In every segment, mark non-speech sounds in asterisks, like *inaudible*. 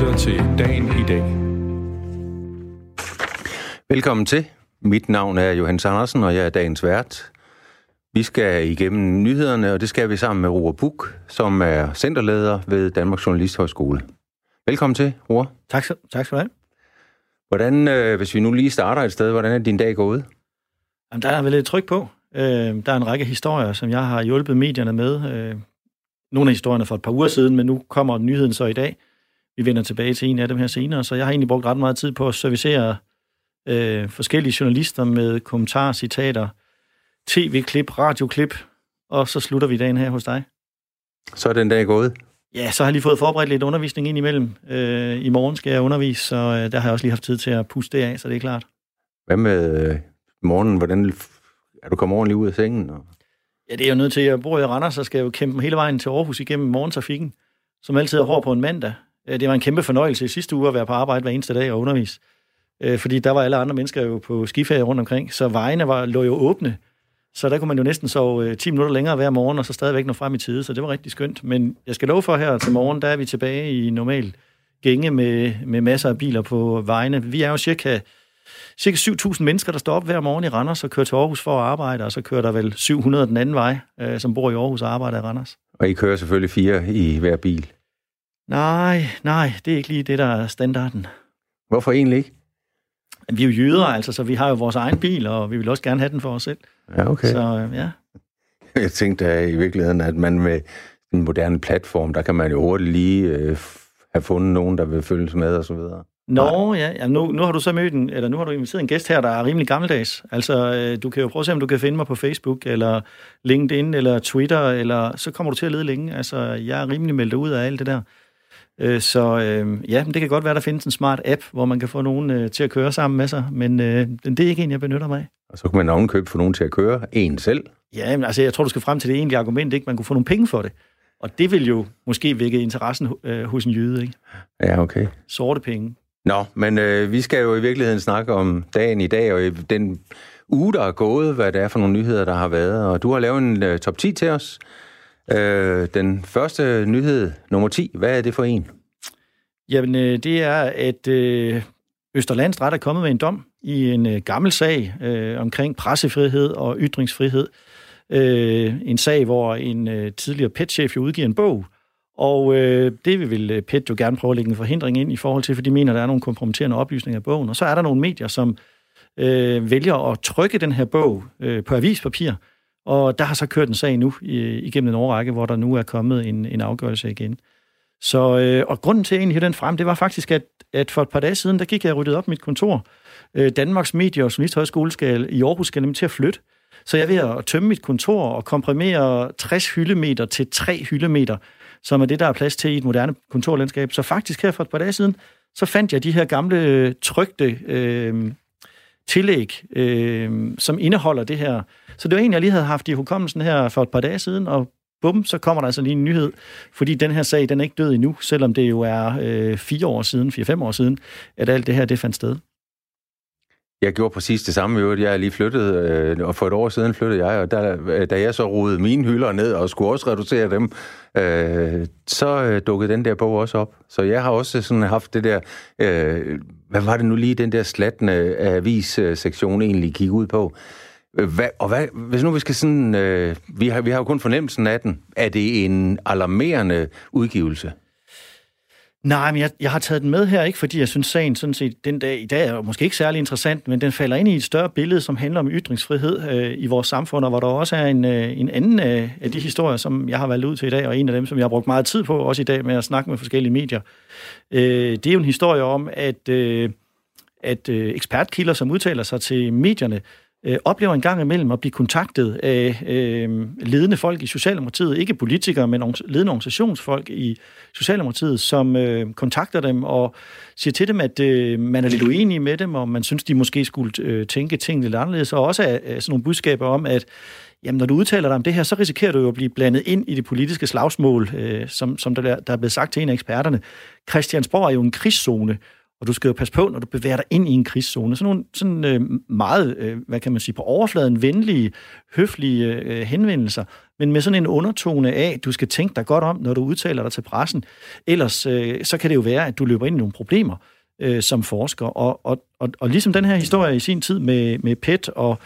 lytter til Dagen i dag. Velkommen til. Mit navn er Johannes Andersen, og jeg er dagens vært. Vi skal igennem nyhederne, og det skal vi sammen med Roar Buk, som er centerleder ved Danmarks Journalisthøjskole. Velkommen til, Roar. Tak, tak skal du have. Hvordan, øh, hvis vi nu lige starter et sted, hvordan er din dag gået? Jamen, der er vel lidt tryk på. Øh, der er en række historier, som jeg har hjulpet medierne med. Øh, nogle af historierne for et par uger siden, men nu kommer nyheden så i dag. Vi vender tilbage til en af dem her senere, så jeg har egentlig brugt ret meget tid på at servicere øh, forskellige journalister med kommentarer, citater, tv-klip, radioklip, og så slutter vi dagen her hos dig. Så er den dag gået? Ja, så har jeg lige fået forberedt lidt undervisning ind imellem. Øh, I morgen skal jeg undervise, så øh, der har jeg også lige haft tid til at puste det af, så det er klart. Hvad med øh, morgenen? Hvordan er du kommet ordentligt ud af sengen? Og... Ja, det er jo nødt til. Jeg bor i Randers, så skal jeg jo kæmpe hele vejen til Aarhus igennem morgentrafikken, som altid er hård på en mandag. Øh, det var en kæmpe fornøjelse i sidste uge at være på arbejde hver eneste dag og undervise. Øh, fordi der var alle andre mennesker jo på skiferie rundt omkring, så vejene var, lå jo åbne. Så der kunne man jo næsten sove øh, 10 minutter længere hver morgen, og så stadigvæk nå frem i tide, så det var rigtig skønt. Men jeg skal love for her til morgen, der er vi tilbage i normal gænge med, med masser af biler på vejene. Vi er jo cirka, cirka 7.000 mennesker, der står op hver morgen i Randers og kører til Aarhus for at arbejde, og så kører der vel 700 den anden vej, øh, som bor i Aarhus og arbejder i Randers. Og I kører selvfølgelig fire i hver bil? Nej, nej, det er ikke lige det, der er standarden. Hvorfor egentlig ikke? Vi er jo jøder, altså, så vi har jo vores egen bil, og vi vil også gerne have den for os selv. Ja, okay. Så ja. *laughs* Jeg tænkte i virkeligheden, at man med en moderne platform, der kan man jo hurtigt lige øh, have fundet nogen, der vil følges med og så videre. Nå, ja, ja nu, nu har du så mødt en, eller nu har du inviteret en gæst her, der er rimelig gammeldags. Altså, øh, du kan jo prøve at se, om du kan finde mig på Facebook, eller LinkedIn, eller Twitter, eller så kommer du til at lede længe. Altså, jeg er rimelig meldt ud af alt det der. Øh, så øh, ja, det kan godt være, der findes en smart app, hvor man kan få nogen øh, til at køre sammen med sig, men øh, det er ikke en, jeg benytter mig af. Og så kan man ovenkøbe for nogen til at køre en selv. Ja, men altså, jeg tror, du skal frem til det egentlige argument, ikke? Man kunne få nogle penge for det. Og det vil jo måske vække interessen øh, hos en jøde, ikke? Ja, okay. Sorte penge. Nå, men øh, vi skal jo i virkeligheden snakke om dagen i dag, og den uge, der er gået, hvad det er for nogle nyheder, der har været. Og du har lavet en uh, top 10 til os. Øh, den første nyhed, nummer 10, hvad er det for en? Jamen, øh, det er, at øh, Østerlandsret er kommet med en dom i en øh, gammel sag øh, omkring pressefrihed og ytringsfrihed. Øh, en sag, hvor en øh, tidligere PET-chef jo udgiver en bog, og øh, det vil øh, PET jo gerne prøve at lægge en forhindring ind i forhold til, for de mener, der er nogle kompromitterende oplysninger i bogen. Og så er der nogle medier, som øh, vælger at trykke den her bog øh, på avispapir, og der har så kørt en sag nu igennem en årrække, hvor der nu er kommet en, en afgørelse igen. Så, øh, og grunden til at egentlig den frem, det var faktisk, at, at for et par dage siden, der gik jeg ryddet op mit kontor. Øh, Danmarks Medie- og Journalisthøjskole skal, i Aarhus skal nemlig til at flytte. Så jeg er ved at tømme mit kontor og komprimere 60 hyldemeter til 3 hyldemeter, som er det, der er plads til i et moderne kontorlandskab. Så faktisk her for et par dage siden, så fandt jeg de her gamle trygte øh, øh tillæg, øh, som indeholder det her. Så det var en, jeg lige havde haft i hukommelsen her for et par dage siden, og bum, så kommer der altså lige en nyhed, fordi den her sag, den er ikke død endnu, selvom det jo er øh, fire år siden, fire-fem år siden, at alt det her, det fandt sted. Jeg gjorde præcis det samme, øvrigt. Jeg er lige flyttet, øh, og for et år siden flyttede jeg, og der, øh, da jeg så rodede mine hylder ned og skulle også reducere dem, øh, så øh, dukkede den der bog også op. Så jeg har også sådan haft det der, øh, hvad var det nu lige, den der slattende øh, avis-sektion egentlig gik ud på? Øh, hvad, og hvad, hvis nu vi skal sådan, øh, vi, har, vi har jo kun fornemmelsen af den, er det en alarmerende udgivelse? Nej, men jeg, jeg har taget den med her, ikke fordi jeg synes, sagen sådan set den dag i dag er måske ikke særlig interessant, men den falder ind i et større billede, som handler om ytringsfrihed øh, i vores samfund, og hvor der også er en, øh, en anden øh, af de historier, som jeg har valgt ud til i dag, og en af dem, som jeg har brugt meget tid på, også i dag med at snakke med forskellige medier. Øh, det er jo en historie om, at, øh, at øh, ekspertkilder, som udtaler sig til medierne, øh, oplever en gang imellem at blive kontaktet af øh, ledende folk i Socialdemokratiet, ikke politikere, men ledende organisationsfolk i Socialdemokratiet, som øh, kontakter dem og siger til dem, at øh, man er lidt uenig med dem, og man synes, de måske skulle øh, tænke ting lidt anderledes, og også af, af sådan nogle budskaber om, at jamen, når du udtaler dig om det her, så risikerer du jo at blive blandet ind i det politiske slagsmål, øh, som, som der, der er blevet sagt til en af eksperterne. Christiansborg er jo en krigszone, og du skal jo passe på, når du bevæger dig ind i en krigszone. Sådan nogle sådan, øh, meget, øh, hvad kan man sige, på overfladen venlige, høflige øh, henvendelser, men med sådan en undertone af, at du skal tænke dig godt om, når du udtaler dig til pressen. Ellers øh, så kan det jo være, at du løber ind i nogle problemer øh, som forsker. Og, og, og, og ligesom den her historie i sin tid med, med PET og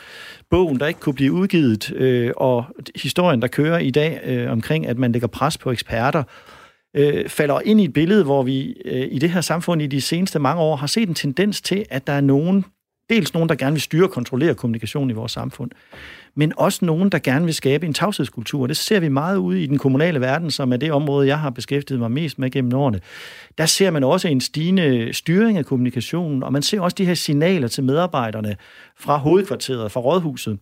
bogen, der ikke kunne blive udgivet, øh, og historien, der kører i dag øh, omkring, at man lægger pres på eksperter, øh, falder ind i et billede, hvor vi øh, i det her samfund i de seneste mange år har set en tendens til, at der er nogen, dels nogen, der gerne vil styre og kontrollere kommunikation i vores samfund, men også nogen, der gerne vil skabe en tavshedskultur. Det ser vi meget ude i den kommunale verden, som er det område, jeg har beskæftiget mig mest med gennem årene. Der ser man også en stigende styring af kommunikationen, og man ser også de her signaler til medarbejderne fra hovedkvarteret, fra rådhuset,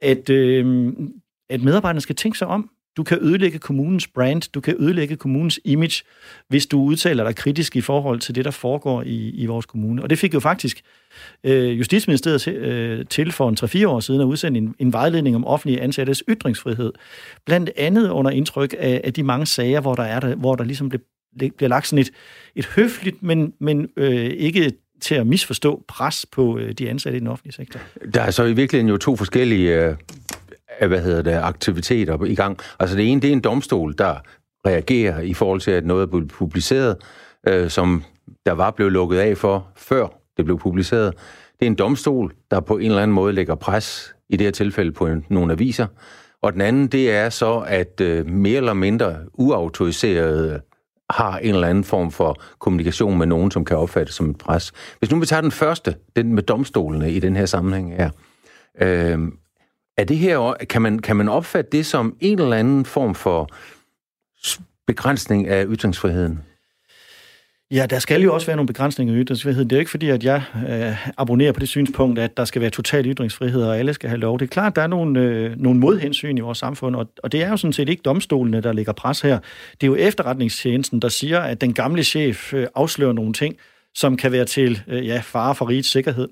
at, øh, at medarbejderne skal tænke sig om. Du kan ødelægge kommunens brand, du kan ødelægge kommunens image, hvis du udtaler dig kritisk i forhold til det, der foregår i, i vores kommune. Og det fik jo faktisk øh, Justitsministeriet til, øh, til for en 3-4 år siden at udsende en, en vejledning om offentlige ansattes ytringsfrihed. Blandt andet under indtryk af, af de mange sager, hvor der, er der, hvor der ligesom bliver, bliver lagt sådan et, et høfligt, men, men øh, ikke til at misforstå pres på øh, de ansatte i den offentlige sektor. Der er så i virkeligheden jo to forskellige øh, hvad hedder det, aktiviteter i gang. Altså det ene, det er en domstol, der reagerer i forhold til, at noget er blevet publiceret, øh, som der var blevet lukket af for, før det blev publiceret. Det er en domstol, der på en eller anden måde lægger pres, i det her tilfælde på en, nogle aviser. Og den anden, det er så, at øh, mere eller mindre uautoriserede øh, har en eller anden form for kommunikation med nogen, som kan opfattes som et pres. Hvis nu vi tager den første, den med domstolene i den her sammenhæng her, øh, er det her, kan man, kan man opfatte det som en eller anden form for begrænsning af ytringsfriheden? Ja, der skal jo også være nogle begrænsninger i ytringsfriheden. Det er jo ikke fordi, at jeg øh, abonnerer på det synspunkt, at der skal være total ytringsfrihed, og alle skal have lov. Det er klart, at der er nogle, øh, nogle modhensyn i vores samfund, og, og det er jo sådan set ikke domstolene, der lægger pres her. Det er jo efterretningstjenesten, der siger, at den gamle chef øh, afslører nogle ting, som kan være til øh, ja, fare for rigets sikkerhed.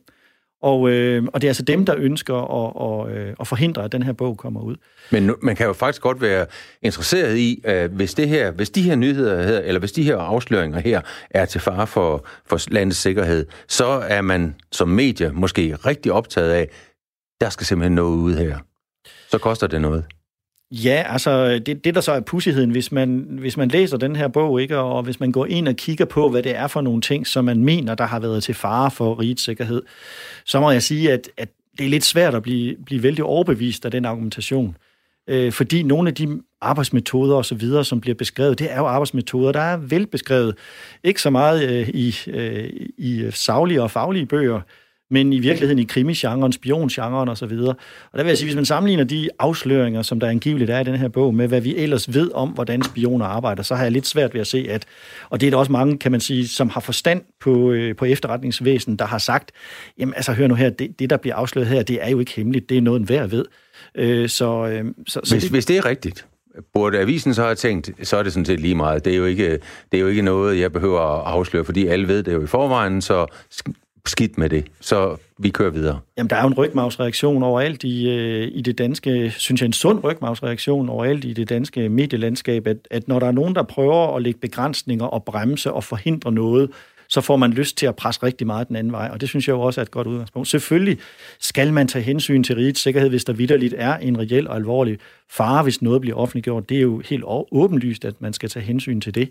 Og, øh, og det er altså dem, der ønsker at, at, øh, at forhindre, at den her bog kommer ud. Men man kan jo faktisk godt være interesseret i, øh, hvis, det her, hvis de her nyheder her, eller hvis de her afsløringer her er til fare for, for landets sikkerhed, så er man som medie måske rigtig optaget af, der skal simpelthen noget ud her. Så koster det noget. Ja, altså det, det der så er pussigheden, hvis man, hvis man læser den her bog, ikke, og hvis man går ind og kigger på, hvad det er for nogle ting, som man mener, der har været til fare for rigets sikkerhed, så må jeg sige, at, at det er lidt svært at blive, blive vældig overbevist af den argumentation. Øh, fordi nogle af de arbejdsmetoder og så videre, som bliver beskrevet, det er jo arbejdsmetoder, der er velbeskrevet. Ikke så meget øh, i, øh, i øh, savlige og faglige bøger, men i virkeligheden i krimisgenren, spiongenren og så videre. Og der vil jeg sige, hvis man sammenligner de afsløringer, som der angiveligt er i den her bog, med hvad vi ellers ved om, hvordan spioner arbejder, så har jeg lidt svært ved at se, at, og det er der også mange, kan man sige, som har forstand på, øh, på efterretningsvæsen, der har sagt, jamen altså hør nu her, det, det der bliver afsløret her, det er jo ikke hemmeligt, det er noget, enhver ved. Øh, så, øh, så, så hvis, det, hvis det er rigtigt, burde avisen så have tænkt, så er det sådan set lige meget. Det er jo ikke, det er jo ikke noget, jeg behøver at afsløre, fordi alle ved det jo i forvejen, så skidt med det, så vi kører videre. Jamen, der er jo en rygmavsreaktion overalt i, øh, i det danske, synes jeg, en sund rygmavsreaktion overalt i det danske medielandskab, at, at når der er nogen, der prøver at lægge begrænsninger og bremse og forhindre noget, så får man lyst til at presse rigtig meget den anden vej, og det synes jeg jo også er et godt udgangspunkt. Selvfølgelig skal man tage hensyn til rigets sikkerhed, hvis der vidderligt er en reel og alvorlig fare, hvis noget bliver offentliggjort. Det er jo helt åbenlyst, at man skal tage hensyn til det.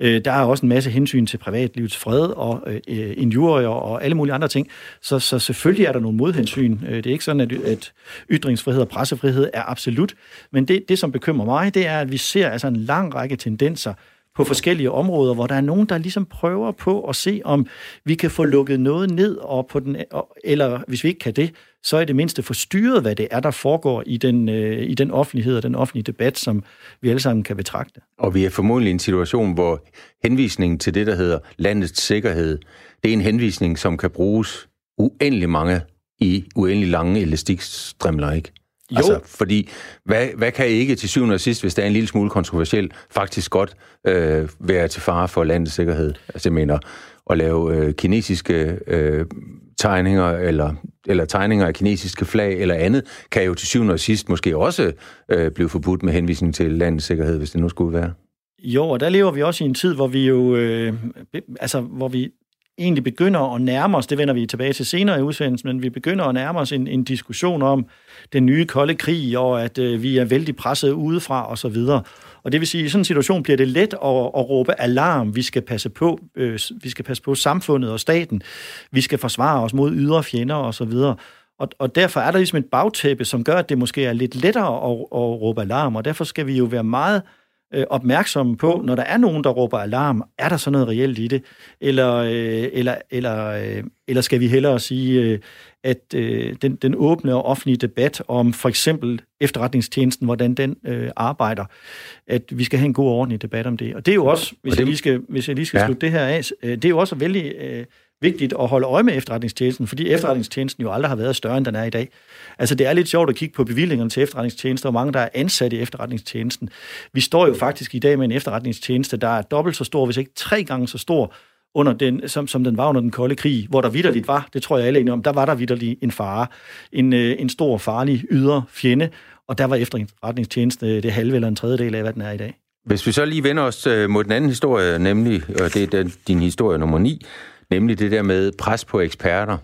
Øh, der er også en masse hensyn til privatlivets fred og øh, injurier og alle mulige andre ting. Så, så selvfølgelig er der nogle modhensyn. Øh, det er ikke sådan, at, at ytringsfrihed og pressefrihed er absolut. Men det, det, som bekymrer mig, det er, at vi ser altså en lang række tendenser på forskellige områder, hvor der er nogen, der ligesom prøver på at se, om vi kan få lukket noget ned, og på den, eller hvis vi ikke kan det, så er det mindste forstyrret, hvad det er, der foregår i den, øh, i den offentlighed og den offentlige debat, som vi alle sammen kan betragte. Og vi er formodentlig i en situation, hvor henvisningen til det, der hedder landets sikkerhed, det er en henvisning, som kan bruges uendelig mange i uendelig lange elastikstrimler, ikke? Jo. Altså, fordi hvad, hvad kan ikke til syvende og sidst, hvis det er en lille smule kontroversiel, faktisk godt øh, være til fare for landets sikkerhed? Altså jeg mener, at lave øh, kinesiske øh, tegninger, eller, eller tegninger af kinesiske flag eller andet, kan jo til syvende og sidst måske også øh, blive forbudt med henvisning til landets sikkerhed, hvis det nu skulle være. Jo, og der lever vi også i en tid, hvor vi jo, øh, altså, hvor vi egentlig begynder at nærme os, det vender vi tilbage til senere i udsendelsen, men vi begynder at nærme os en, en diskussion om den nye kolde krig, og at øh, vi er vældig presset udefra osv. Og det vil sige, at i sådan en situation bliver det let at, at råbe alarm. Vi skal passe på, øh, vi skal passe på samfundet og staten. Vi skal forsvare os mod ydre fjender osv. Og, og derfor er der ligesom et bagtæppe, som gør, at det måske er lidt lettere at, at råbe alarm, og derfor skal vi jo være meget øh, opmærksomme på, når der er nogen, der råber alarm, er der så noget reelt i det? Eller, øh, eller, eller, øh, eller skal vi hellere sige, øh, at øh, den, den åbne og offentlige debat om for eksempel efterretningstjenesten, hvordan den øh, arbejder, at vi skal have en god og ordentlig debat om det. Og det er jo også, hvis, det, jeg, lige skal, hvis jeg lige skal ja. slutte det her af, øh, det er jo også vældig... Øh, vigtigt at holde øje med efterretningstjenesten, fordi efterretningstjenesten jo aldrig har været større, end den er i dag. Altså, det er lidt sjovt at kigge på bevillingerne til efterretningstjenesten, og mange, der er ansat i efterretningstjenesten. Vi står jo faktisk i dag med en efterretningstjeneste, der er dobbelt så stor, hvis ikke tre gange så stor, under den, som, som den var under den kolde krig, hvor der vidderligt var, det tror jeg alle er om, der var der vidderligt en fare, en, øh, en stor farlig ydre fjende, og der var efterretningstjeneste det halve eller en tredjedel af, hvad den er i dag. Hvis vi så lige vender os øh, mod den anden historie, nemlig, og det er den, din historie nummer 9, nemlig det der med pres på eksperter.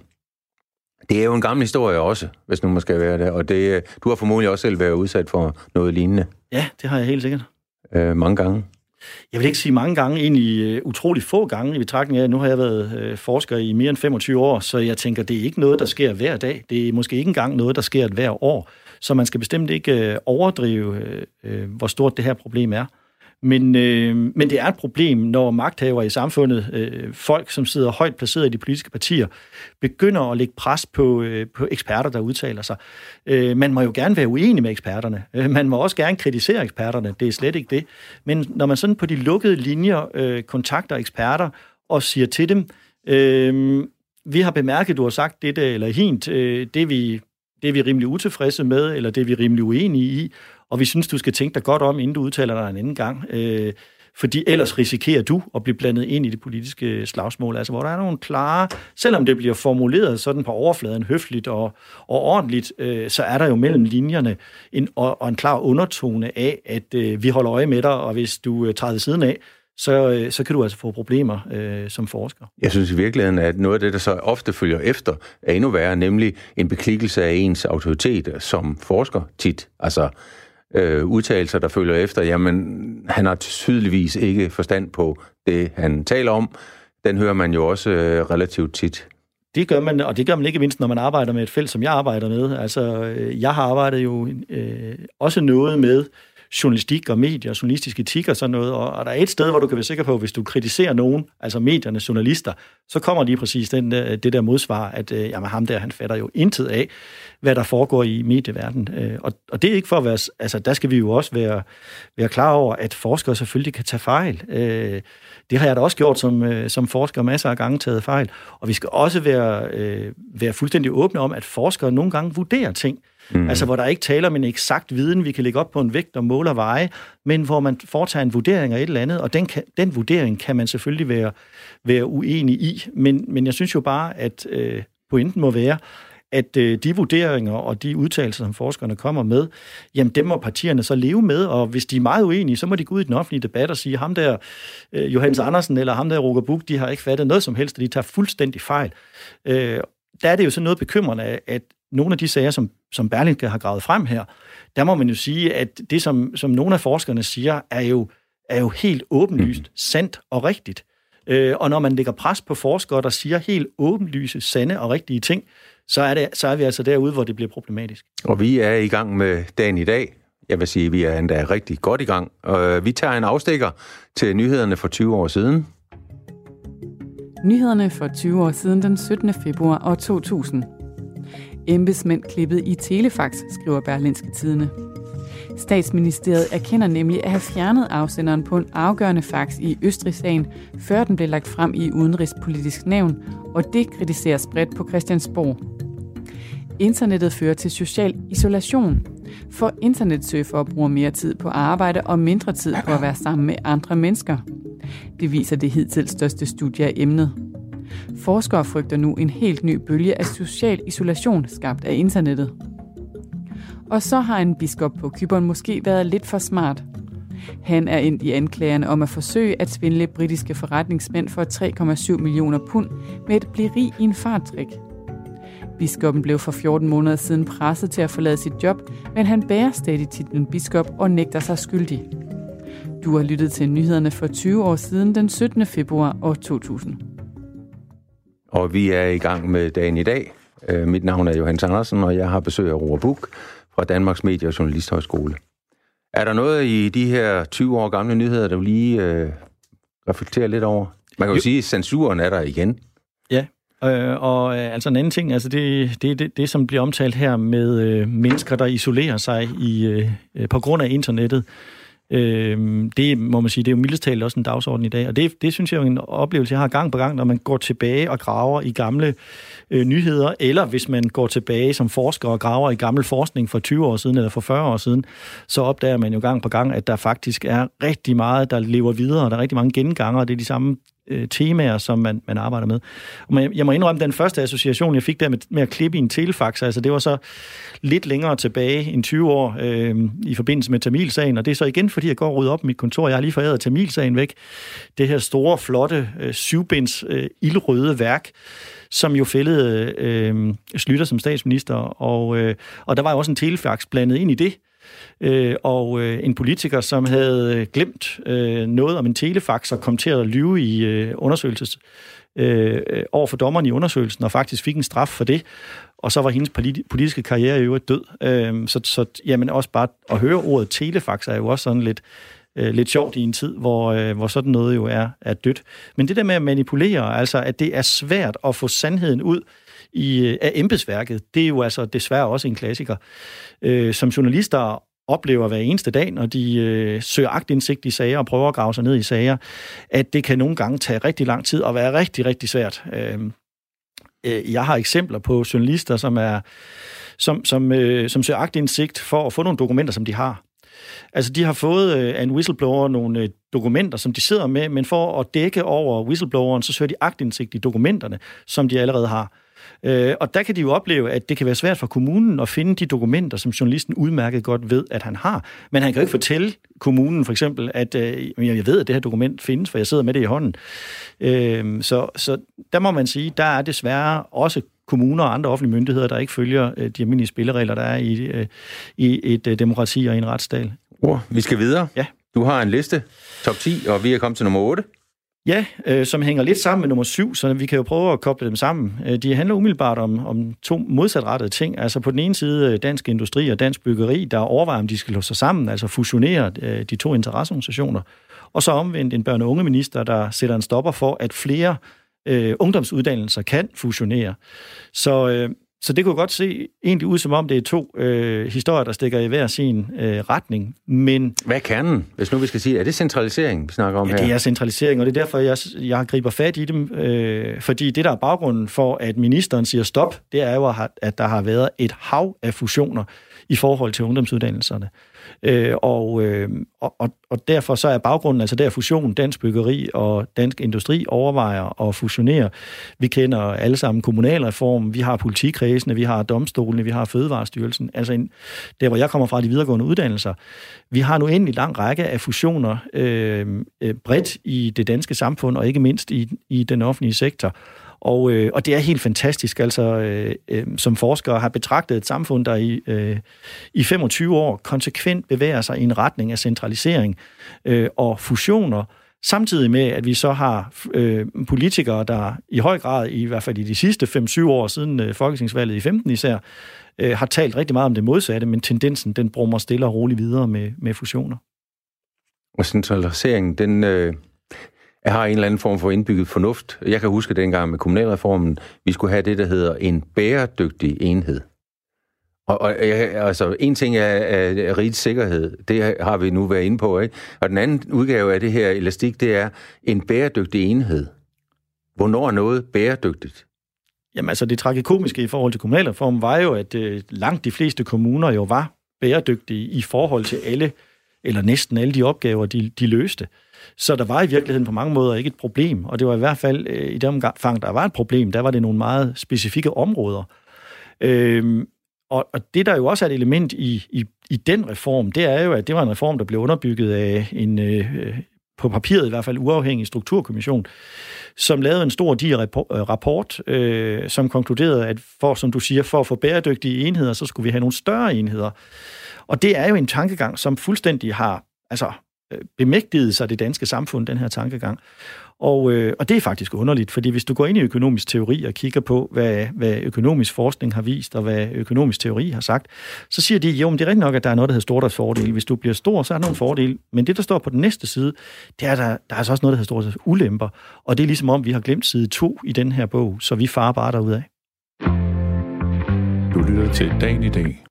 Det er jo en gammel historie også, hvis nu man skal være der, og det, du har formodentlig også selv været udsat for noget lignende. Ja, det har jeg helt sikkert. Øh, mange gange. Jeg vil ikke sige mange gange, egentlig uh, utrolig få gange i betragtning af, nu har jeg været uh, forsker i mere end 25 år, så jeg tænker, det er ikke noget, der sker hver dag. Det er måske ikke engang noget, der sker hver år. Så man skal bestemt ikke uh, overdrive, hvor stort det her problem er. Men, øh, men det er et problem, når magthaver i samfundet, øh, folk, som sidder højt placeret i de politiske partier, begynder at lægge pres på, øh, på eksperter, der udtaler sig. Øh, man må jo gerne være uenig med eksperterne. Øh, man må også gerne kritisere eksperterne. Det er slet ikke det. Men når man sådan på de lukkede linjer øh, kontakter eksperter og siger til dem, øh, vi har bemærket, du har sagt dette eller hint, øh, det, vi, det er vi rimelig utilfredse med, eller det er vi rimelig uenige i, og vi synes, du skal tænke dig godt om, inden du udtaler dig en anden gang. Øh, fordi ellers risikerer du at blive blandet ind i det politiske slagsmål, altså hvor der er nogle klare, selvom det bliver formuleret sådan på overfladen høfligt og, og ordentligt, øh, så er der jo mellem linjerne en, og, og en klar undertone af, at øh, vi holder øje med dig, og hvis du øh, træder siden af, så, øh, så kan du altså få problemer øh, som forsker. Jeg synes i virkeligheden, at noget af det, der så ofte følger efter, er endnu værre, nemlig en beklikkelse af ens autoritet som forsker tit. Altså, øh, udtalelser, der følger efter, jamen, han har tydeligvis ikke forstand på det, han taler om. Den hører man jo også øh, relativt tit. Det gør man, og det gør man ikke mindst, når man arbejder med et felt, som jeg arbejder med. Altså, øh, jeg har arbejdet jo øh, også noget med journalistik og medier, journalistisk etik og sådan noget, og, og der er et sted, hvor du kan være sikker på, hvis du kritiserer nogen, altså medierne, journalister, så kommer lige præcis den, øh, det der modsvar, at øh, jamen, ham der, han fatter jo intet af, hvad der foregår i medieverdenen. Øh, og, og det er ikke for at være, altså der skal vi jo også være, være klar over, at forskere selvfølgelig kan tage fejl. Øh, det har jeg da også gjort som, øh, som forsker masser af gange taget fejl. Og vi skal også være, øh, være fuldstændig åbne om, at forskere nogle gange vurderer ting, Mm. Altså, hvor der ikke taler om en eksakt viden, vi kan lægge op på en vægt og måle og veje, men hvor man foretager en vurdering af et eller andet, og den, kan, den vurdering kan man selvfølgelig være, være uenig i. Men, men jeg synes jo bare, at øh, pointen må være, at øh, de vurderinger og de udtalelser, som forskerne kommer med, jamen dem må partierne så leve med, og hvis de er meget uenige, så må de gå ud i den offentlige debat og sige, ham der øh, Johannes Andersen eller ham der Roger Buk, de har ikke fattet noget som helst, og de tager fuldstændig fejl. Øh, der er det jo så noget bekymrende, at nogle af de sager, som, som Berlingske har gravet frem her, der må man jo sige, at det, som, som nogle af forskerne siger, er jo, er jo helt åbenlyst mm. sandt og rigtigt. Øh, og når man lægger pres på forskere, der siger helt åbenlyse, sande og rigtige ting, så er, det, så er vi altså derude, hvor det bliver problematisk. Og vi er i gang med dagen i dag. Jeg vil sige, at vi er endda rigtig godt i gang. Og vi tager en afstikker til nyhederne for 20 år siden. Nyhederne for 20 år siden den 17. februar år 2000. Embedsmænd klippet i Telefax, skriver Berlinske Tidene. Statsministeriet erkender nemlig at have fjernet afsenderen på en afgørende fax i Østrig-sagen, før den blev lagt frem i Udenrigspolitisk Nævn, og det kritiseres bredt på Christiansborg. Internettet fører til social isolation, for internetsurfere bruger mere tid på arbejde og mindre tid på at være sammen med andre mennesker. Det viser det hidtil største studie af emnet. Forskere frygter nu en helt ny bølge af social isolation skabt af internettet. Og så har en biskop på Kyberen måske været lidt for smart. Han er ind i anklagerne om at forsøge at svindle britiske forretningsmænd for 3,7 millioner pund med et blive rig i en fartrik. Biskoppen blev for 14 måneder siden presset til at forlade sit job, men han bærer stadig titlen biskop og nægter sig skyldig. Du har lyttet til nyhederne for 20 år siden den 17. februar år 2000. Og vi er i gang med dagen i dag. Øh, mit navn er Johannes Andersen, og jeg har besøg af Roar Buk fra Danmarks Medie- og Journalisthøjskole. Er der noget i de her 20 år gamle nyheder, der vil lige øh, reflektere lidt over? Man kan jo, jo. sige, at censuren er der igen. Ja, øh, og øh, altså en anden ting, altså det, det, det, det som bliver omtalt her med øh, mennesker, der isolerer sig i, øh, på grund af internettet, Øh, det må man sige, det er jo mildest talt også en dagsorden i dag, og det, det synes jeg er en oplevelse, jeg har gang på gang, når man går tilbage og graver i gamle øh, nyheder, eller hvis man går tilbage som forsker og graver i gammel forskning for 20 år siden eller for 40 år siden, så opdager man jo gang på gang, at der faktisk er rigtig meget, der lever videre, og der er rigtig mange genganger, og det er de samme øh, temaer, som man, man arbejder med. Og man, jeg må indrømme, den første association, jeg fik der med, med at klippe i en telefax, altså det var så lidt længere tilbage end 20 år øh, i forbindelse med Tamilsagen, og det er så igen, fordi jeg går og rydder op i mit kontor. Jeg har lige foræret Tamilsagen væk. Det her store, flotte, øh, syvbinds øh, ildrøde værk, som jo fældede øh, Slytter som statsminister, og, øh, og der var jo også en telefax blandet ind i det, øh, og øh, en politiker, som havde øh, glemt øh, noget om en telefax og kom til at lyve i øh, undersøgelses øh, over for dommeren i undersøgelsen, og faktisk fik en straf for det. Og så var hendes politiske karriere i øvrigt død. Øh, så, så jamen også bare at høre ordet telefax er jo også sådan lidt, øh, lidt sjovt i en tid, hvor, øh, hvor sådan noget jo er, er dødt. Men det der med at manipulere, altså at det er svært at få sandheden ud i, øh, af embedsværket, det er jo altså desværre også en klassiker. Øh, som journalister oplever hver eneste dag, når de øh, søger agtindsigt i sager og prøver at grave sig ned i sager, at det kan nogle gange tage rigtig lang tid og være rigtig, rigtig svært. Øh, øh, jeg har eksempler på journalister, som er som, som, øh, som søger agtindsigt for at få nogle dokumenter, som de har. Altså, de har fået øh, af en whistleblower nogle øh, dokumenter, som de sidder med, men for at dække over whistlebloweren, så søger de agtindsigt i dokumenterne, som de allerede har. Øh, og der kan de jo opleve, at det kan være svært for kommunen at finde de dokumenter, som journalisten udmærket godt ved, at han har. Men han kan jo ikke fortælle kommunen for eksempel, at øh, jeg ved, at det her dokument findes, for jeg sidder med det i hånden. Øh, så, så der må man sige, der er desværre også kommuner og andre offentlige myndigheder, der ikke følger øh, de almindelige spilleregler, der er i, øh, i et øh, demokrati og en retsstat. Oh, vi skal videre. Ja. Du har en liste, top 10, og vi er kommet til nummer 8. Ja, øh, som hænger lidt sammen med nummer syv, så vi kan jo prøve at koble dem sammen. Øh, de handler umiddelbart om, om to modsatrettede ting. Altså på den ene side øh, dansk industri og dansk byggeri, der overvejer, om de skal låse sig sammen, altså fusionere øh, de to interesseorganisationer. Og så omvendt en børne- og ungeminister, der sætter en stopper for, at flere øh, ungdomsuddannelser kan fusionere. Så, øh, så det kunne godt se egentlig ud som om, det er to øh, historier, der stikker i hver sin øh, retning. Men, Hvad er kernen, hvis nu vi skal sige? Er det centralisering, vi snakker om ja, her? det er centralisering, og det er derfor, jeg, jeg griber fat i dem. Øh, fordi det, der er baggrunden for, at ministeren siger stop, det er jo, at der har været et hav af fusioner i forhold til ungdomsuddannelserne. Øh, og, øh, og, og derfor så er baggrunden altså der fusion, dansk byggeri og dansk industri overvejer at fusionere. Vi kender alle sammen kommunalreformen, vi har politikredsene, vi har domstolene, vi har Fødevarestyrelsen. Altså en, der, hvor jeg kommer fra, de videregående uddannelser. Vi har nu endelig lang række af fusioner øh, øh bredt i det danske samfund, og ikke mindst i, i den offentlige sektor. Og, øh, og det er helt fantastisk, altså øh, øh, som forskere har betragtet et samfund, der i, øh, i 25 år konsekvent bevæger sig i en retning af centralisering øh, og fusioner, samtidig med, at vi så har øh, politikere, der i høj grad, i hvert fald i de sidste 5-7 år siden øh, folketingsvalget i 15 især, øh, har talt rigtig meget om det modsatte, men tendensen den brummer stille og roligt videre med, med fusioner. Og centraliseringen, den... Øh har en eller anden form for indbygget fornuft. Jeg kan huske dengang med kommunalreformen, vi skulle have det, der hedder en bæredygtig enhed. Og, og altså, en ting er, er rigets sikkerhed, det har vi nu været inde på, ikke? Og den anden udgave af det her elastik, det er en bæredygtig enhed. Hvornår er noget bæredygtigt? Jamen altså, det tragikomiske i forhold til kommunalreformen var jo, at øh, langt de fleste kommuner jo var bæredygtige i forhold til alle, eller næsten alle de opgaver, de, de løste. Så der var i virkeligheden på mange måder ikke et problem, og det var i hvert fald øh, i det omfang, der var et problem, der var det nogle meget specifikke områder. Øhm, og, og det, der jo også er et element i, i, i den reform, det er jo, at det var en reform, der blev underbygget af en, øh, på papiret i hvert fald, uafhængig strukturkommission, som lavede en stor diger øh, rapport, øh, som konkluderede, at for, som du siger, for at få bæredygtige enheder, så skulle vi have nogle større enheder. Og det er jo en tankegang, som fuldstændig har altså, øh, bemægtiget sig det danske samfund, den her tankegang. Og, øh, og det er faktisk underligt, fordi hvis du går ind i økonomisk teori og kigger på, hvad, hvad økonomisk forskning har vist, og hvad økonomisk teori har sagt, så siger de, jo, men det er rigtigt nok, at der er noget, der hedder stordriftsfordel. Hvis du bliver stor, så er der nogle fordele. Men det, der står på den næste side, det er, der, der er altså også noget, der hedder stordrifts ulemper. Og det er ligesom om, vi har glemt side 2 i den her bog, så vi farer bare derudad. Du lytter til dagen i dag.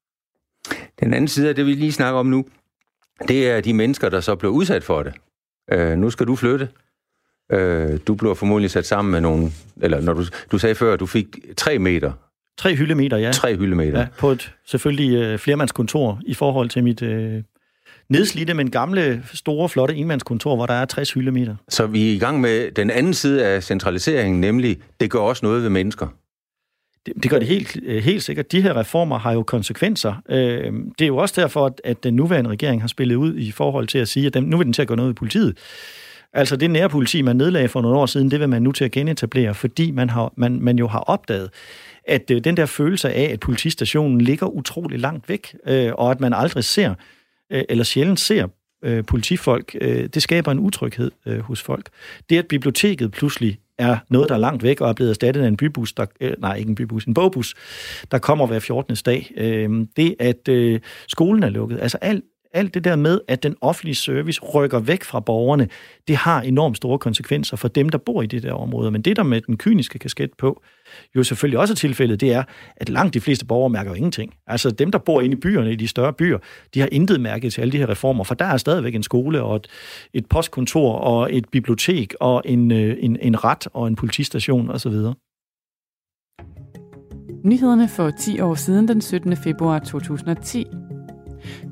Den anden side af det, vi lige snakker om nu, det er de mennesker, der så blev udsat for det. Øh, nu skal du flytte. Øh, du blev formodentlig sat sammen med nogle... Eller når du, du sagde før, at du fik tre meter. Tre hyldemeter, ja. Tre hyldemeter. Ja, på et selvfølgelig øh, flermandskontor i forhold til mit øh, nedslidte, men gamle, store, flotte enmandskontor, hvor der er 60 hyldemeter. Så vi er i gang med den anden side af centraliseringen, nemlig det gør også noget ved mennesker. Det, det gør det helt, øh, helt sikkert. De her reformer har jo konsekvenser. Øh, det er jo også derfor, at den nuværende regering har spillet ud i forhold til at sige, at nu vil den til at gøre noget i politiet. Altså det nærpoliti, man nedlagde for nogle år siden, det vil man nu til at genetablere, fordi man, har, man, man jo har opdaget, at øh, den der følelse af, at politistationen ligger utrolig langt væk, øh, og at man aldrig ser, øh, eller sjældent ser øh, politifolk, øh, det skaber en utryghed øh, hos folk. Det, at biblioteket pludselig er noget, der er langt væk og er blevet erstattet af en bybus, der, øh, nej, ikke en bybus, en bogbus, der kommer hver 14. dag. Øh, det, at øh, skolen er lukket, altså alt, alt det der med, at den offentlige service rykker væk fra borgerne, det har enormt store konsekvenser for dem, der bor i det der område. Men det, der med den kyniske kasket på, jo selvfølgelig også er tilfældet, det er, at langt de fleste borgere mærker jo ingenting. Altså dem, der bor inde i byerne, i de større byer, de har intet mærket til alle de her reformer, for der er stadigvæk en skole og et, et postkontor og et bibliotek og en, øh, en, en ret og en politistation osv. Nyhederne for 10 år siden den 17. februar 2010.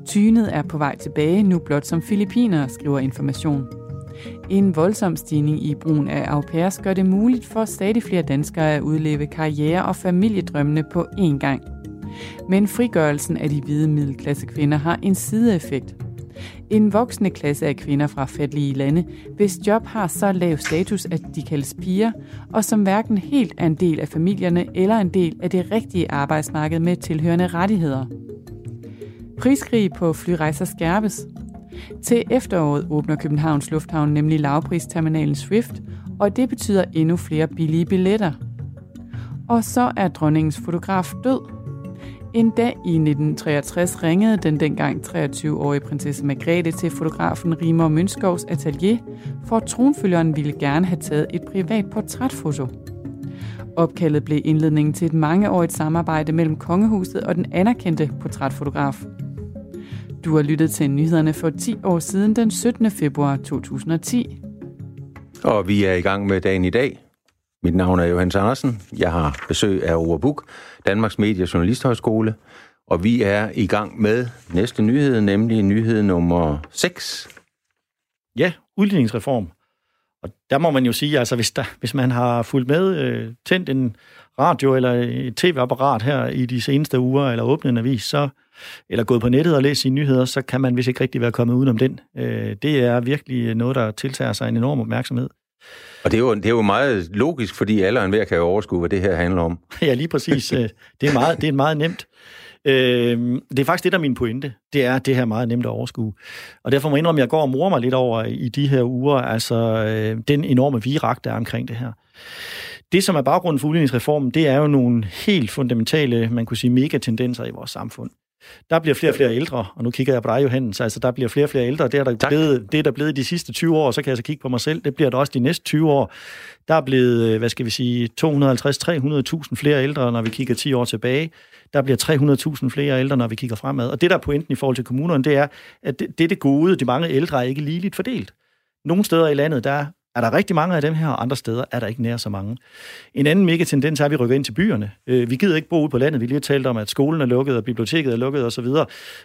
Tynet er på vej tilbage, nu blot som filipiner, skriver information. En voldsom stigning i brugen af au pairs gør det muligt for stadig flere danskere at udleve karriere og familiedrømmene på én gang. Men frigørelsen af de hvide middelklasse kvinder har en sideeffekt. En voksende klasse af kvinder fra fattige lande, hvis job har så lav status, at de kaldes piger, og som hverken helt er en del af familierne eller en del af det rigtige arbejdsmarked med tilhørende rettigheder. Priskrig på flyrejser skærpes. Til efteråret åbner Københavns Lufthavn nemlig lavpristerminalen Swift, og det betyder endnu flere billige billetter. Og så er dronningens fotograf død. En dag i 1963 ringede den dengang 23-årige prinsesse Margrethe til fotografen Rimer Mønskovs atelier, for tronfølgeren ville gerne have taget et privat portrætfoto. Opkaldet blev indledningen til et mangeårigt samarbejde mellem kongehuset og den anerkendte portrætfotograf. Du har lyttet til nyhederne for 10 år siden den 17. februar 2010. Og vi er i gang med dagen i dag. Mit navn er Johannes Andersen. Jeg har besøg af Overbook, Danmarks Medie- og Journalisthøjskole. Og vi er i gang med næste nyhed, nemlig nyhed nummer 6. Ja, udligningsreform. Og der må man jo sige, altså hvis, der, hvis man har fulgt med, øh, tændt en radio eller et tv-apparat her i de seneste uger, eller åbnet en avis, så eller gået på nettet og læst sine nyheder, så kan man vist ikke rigtig være kommet udenom den. Øh, det er virkelig noget, der tiltager sig en enorm opmærksomhed. Og det er, jo, det er jo meget logisk, fordi alle og enhver kan jo overskue, hvad det her handler om. *laughs* ja, lige præcis. Øh, det er meget, det er meget nemt. Øh, det er faktisk det, der er min pointe. Det er det her meget nemt at overskue. Og derfor må jeg indrømme, at jeg går og morer mig lidt over i de her uger, altså den enorme virak, der er omkring det her. Det, som er baggrunden for udligningsreformen, det er jo nogle helt fundamentale, man kunne sige, megatendenser i vores samfund. Der bliver flere og flere ældre, og nu kigger jeg på dig, Johannes, altså der bliver flere og flere ældre, det er der blevet, det er der blevet de sidste 20 år, så kan jeg så kigge på mig selv, det bliver der også de næste 20 år. Der er blevet, øh, hvad skal vi sige, 250-300.000 flere ældre, når vi kigger 10 år tilbage. Der bliver 300.000 flere ældre, når vi kigger fremad. Og det, der er pointen i forhold til kommunerne, det er, at det, det er det gode, de mange ældre er ikke ligeligt fordelt. Nogle steder i landet, der er der rigtig mange af dem her, og andre steder er der ikke nær så mange. En anden mega tendens er, at vi rykker ind til byerne. Øh, vi gider ikke bo ude på landet. Vi lige har talt om, at skolen er lukket, og biblioteket er lukket osv.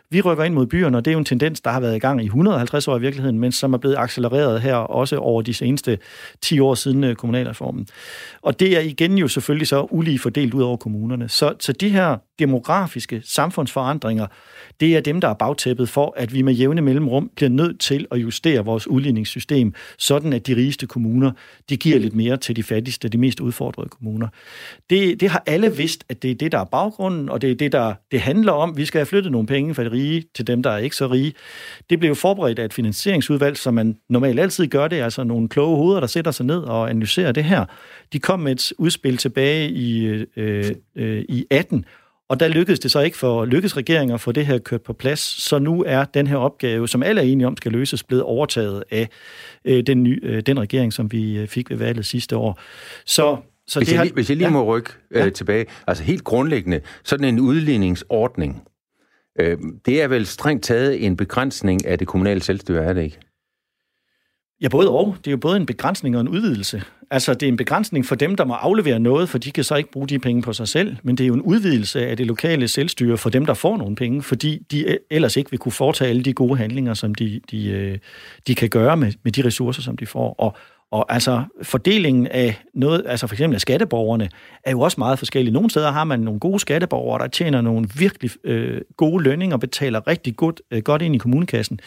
Vi rykker ind mod byerne, og det er jo en tendens, der har været i gang i 150 år i virkeligheden, men som er blevet accelereret her også over de seneste 10 år siden øh, kommunalreformen. Og det er igen jo selvfølgelig så ulige fordelt ud over kommunerne. Så, så de her demografiske samfundsforandringer, det er dem, der er bagtæppet for, at vi med jævne mellemrum bliver nødt til at justere vores udligningssystem, sådan at de rigeste kommuner, de giver lidt mere til de fattigste, de mest udfordrede kommuner. Det, det har alle vidst, at det er det, der er baggrunden, og det er det, der det handler om. Vi skal have flyttet nogle penge fra de rige til dem, der er ikke så rige. Det blev forberedt af et finansieringsudvalg, som man normalt altid gør det, altså nogle kloge hoveder, der sætter sig ned og analyserer det her. De kom med et udspil tilbage i, øh, øh, i 18, og der lykkedes det så ikke for lykkes regeringen at få det her kørt på plads, så nu er den her opgave, som alle er enige om skal løses, blevet overtaget af øh, den, nye, øh, den regering, som vi øh, fik ved valget sidste år. Så så hvis, det jeg, har, hvis jeg lige ja. må rykke øh, ja. tilbage, altså helt grundlæggende, sådan en udligningsordning, øh, det er vel strengt taget en begrænsning af det kommunale selvstyre, er det ikke? Ja, både og. Det er jo både en begrænsning og en udvidelse. Altså, det er en begrænsning for dem, der må aflevere noget, for de kan så ikke bruge de penge på sig selv, men det er jo en udvidelse af det lokale selvstyre for dem, der får nogle penge, fordi de e- ellers ikke vil kunne foretage alle de gode handlinger, som de, de, øh, de kan gøre med, med de ressourcer, som de får. Og, og altså fordelingen af noget, altså for eksempel af skatteborgerne, er jo også meget forskellig. Nogle steder har man nogle gode skatteborgere, der tjener nogle virkelig øh, gode lønninger og betaler rigtig godt, øh, godt ind i kommunekassen,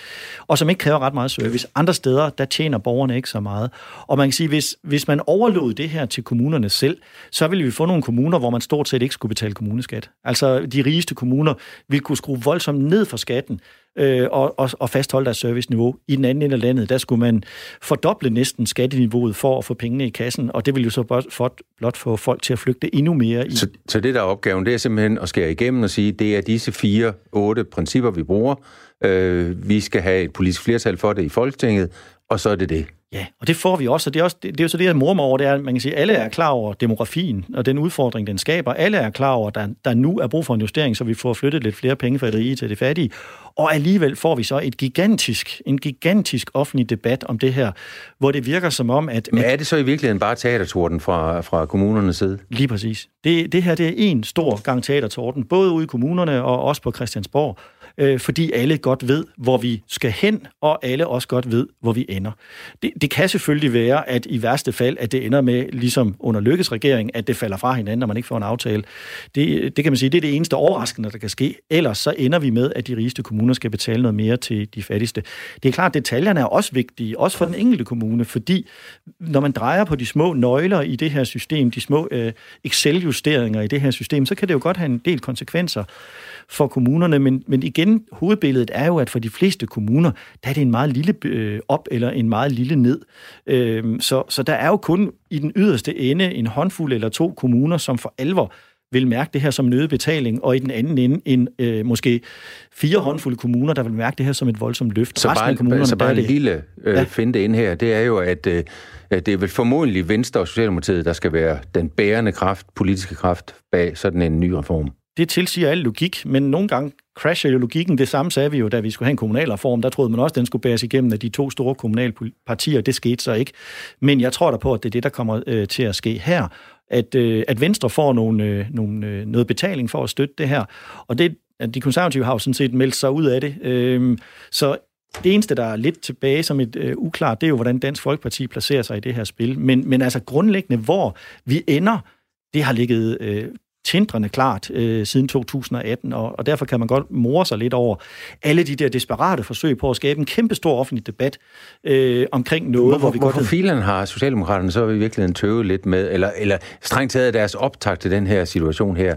og som ikke kræver ret meget service. Andre steder, der tjener borgerne ikke så meget. Og man kan sige, hvis, hvis man overlod det her til kommunerne selv, så ville vi få nogle kommuner, hvor man stort set ikke skulle betale kommuneskat. Altså de rigeste kommuner ville kunne skrue voldsomt ned for skatten, øh, og, og, og fastholde deres serviceniveau. I den anden ende af landet, der skulle man fordoble næsten skatteniveauet for at få pengene i kassen, og det ville jo så blot, blot få folk til at flygte endnu mere i. Så, så det, der er opgaven, det er simpelthen at skære igennem og sige, det er disse fire, otte principper, vi bruger. Øh, vi skal have et politisk flertal for det i Folketinget, og så er det det. Ja, og det får vi også, og det er, også, det, det er jo så det, jeg mormer over, det er, at man kan sige, at alle er klar over demografien og den udfordring, den skaber. Alle er klar over, at der, der nu er brug for en justering, så vi får flyttet lidt flere penge fra det rige til det fattige. Og alligevel får vi så et gigantisk, en gigantisk offentlig debat om det her, hvor det virker som om, at... Men er det så i virkeligheden bare teatertorden fra, fra kommunernes side? Lige præcis. Det, det her det er en stor gang teatertorden, både ude i kommunerne og også på Christiansborg øh, fordi alle godt ved, hvor vi skal hen, og alle også godt ved, hvor vi ender. Det, det kan selvfølgelig være, at i værste fald, at det ender med, ligesom under Lykkes regering, at det falder fra hinanden, når man ikke får en aftale. Det, det kan man sige, det er det eneste overraskende, der kan ske. Ellers så ender vi med, at de rigeste kommuner skal betale noget mere til de fattigste. Det er klart, at detaljerne er også vigtige, også for den enkelte kommune, fordi når man drejer på de små nøgler i det her system, de små øh, Excel-justeringer i det her system, så kan det jo godt have en del konsekvenser for kommunerne, men, men igen, hovedbilledet er jo, at for de fleste kommuner, der er det en meget lille øh, op eller en meget lille ned. Øh, så, så der er jo kun i den yderste ende en håndfuld eller to kommuner, som for alvor vil mærke det her som en betaling, og i den anden ende en øh, måske fire håndfulde kommuner, der vil mærke det her som et voldsomt løft. Så bare, kommunerne, så bare en det, lille øh, ja. finde ind her, det er jo, at øh, det er vel formodentlig Venstre og Socialdemokratiet, der skal være den bærende kraft, politiske kraft bag sådan en ny reform det tilsiger al logik, men nogle gange crasher jo logikken. Det samme sagde vi jo, da vi skulle have en kommunalreform. Der troede man også, at den skulle bæres igennem af de to store kommunale partier. Det skete så ikke. Men jeg tror da på, at det er det, der kommer øh, til at ske her. At, øh, at Venstre får nogle, øh, nogle, øh, noget betaling for at støtte det her. Og det, at de konservative har jo sådan set meldt sig ud af det. Øh, så det eneste, der er lidt tilbage som et øh, uklart, det er jo, hvordan Dansk Folkeparti placerer sig i det her spil. Men, men altså grundlæggende, hvor vi ender, det har ligget øh, tindrende klart øh, siden 2018, og, og derfor kan man godt more sig lidt over alle de der desperate forsøg på at skabe en kæmpe stor offentlig debat øh, omkring noget, hvorfor, hvor vi hvorfor godt... filen har Socialdemokraterne så i virkeligheden tøvet lidt med, eller, eller strengt taget deres optag til den her situation her,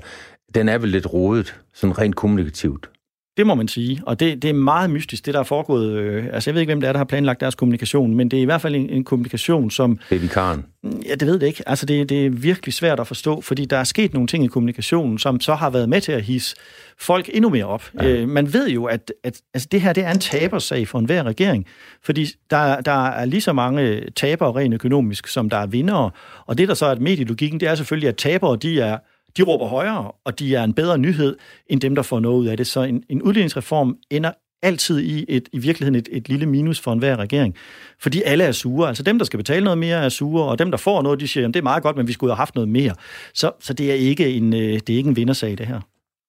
den er vel lidt rodet, sådan rent kommunikativt? Det må man sige, og det, det er meget mystisk, det der er foregået. Øh, altså, jeg ved ikke, hvem det er, der har planlagt deres kommunikation, men det er i hvert fald en, en kommunikation, som... Det er vikaren. Ja, det ved det ikke. Altså, det, det er virkelig svært at forstå, fordi der er sket nogle ting i kommunikationen, som så har været med til at hisse folk endnu mere op. Ja. Øh, man ved jo, at, at altså, det her det er en tabersag for enhver regering, fordi der, der er lige så mange tabere rent økonomisk, som der er vindere, og det der så er medielogikken, det er selvfølgelig, at tabere, de er de råber højere, og de er en bedre nyhed end dem, der får noget ud af det. Så en, en udligningsreform ender altid i, et, i virkeligheden et, et lille minus for enhver regering. Fordi alle er sure. Altså dem, der skal betale noget mere, er sure, og dem, der får noget, de siger, at det er meget godt, men vi skulle have haft noget mere. Så, så det, er ikke en, øh, det er ikke en vindersag, det her.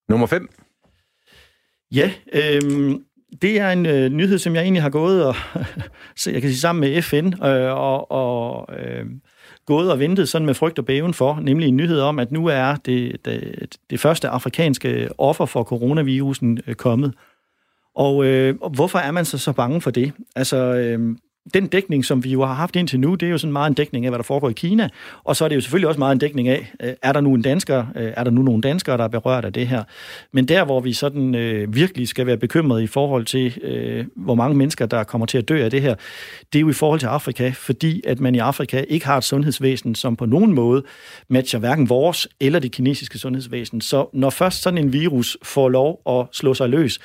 Nummer 5. Ja, øh, det er en øh, nyhed, som jeg egentlig har gået og, *laughs* så jeg kan sige, sammen med FN øh, og, og øh, gået og ventet sådan med frygt og bæven for, nemlig en nyhed om, at nu er det, det, det første afrikanske offer for coronavirusen øh, kommet. Og øh, hvorfor er man så så bange for det? Altså, øh, den dækning, som vi jo har haft indtil nu, det er jo sådan meget en dækning af, hvad der foregår i Kina. Og så er det jo selvfølgelig også meget en dækning af, øh, er der nu en dansker, øh, er der nu nogle danskere, der er berørt af det her. Men der, hvor vi sådan øh, virkelig skal være bekymrede i forhold til, øh, hvor mange mennesker, der kommer til at dø af det her, det er jo i forhold til Afrika, fordi at man i Afrika ikke har et sundhedsvæsen, som på nogen måde matcher hverken vores eller det kinesiske sundhedsvæsen. Så når først sådan en virus får lov at slå sig løs,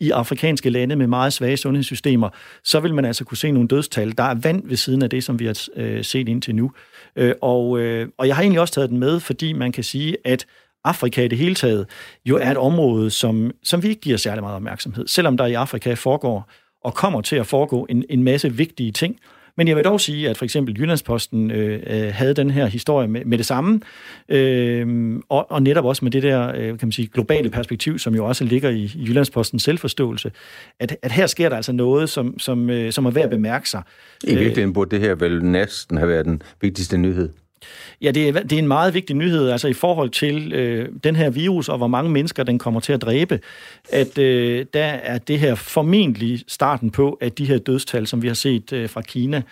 i afrikanske lande med meget svage sundhedssystemer, så vil man altså kunne se nogle dødstal. Der er vand ved siden af det, som vi har øh, set indtil nu. Øh, og, øh, og jeg har egentlig også taget den med, fordi man kan sige, at Afrika i det hele taget jo er et område, som, som vi ikke giver særlig meget opmærksomhed, selvom der i Afrika foregår og kommer til at foregå en, en masse vigtige ting, men jeg vil dog sige, at for eksempel Jyllandsposten øh, øh, havde den her historie med, med det samme, øh, og, og netop også med det der øh, kan man sige, globale perspektiv, som jo også ligger i, i Jyllandspostens selvforståelse, at, at her sker der altså noget, som, som, øh, som er værd at bemærke sig. I virkeligheden burde det her vel næsten have været den vigtigste nyhed. Ja, det er, det er en meget vigtig nyhed, altså i forhold til øh, den her virus, og hvor mange mennesker den kommer til at dræbe, at øh, der er det her formentlig starten på, at de her dødstal, som vi har set øh, fra Kina,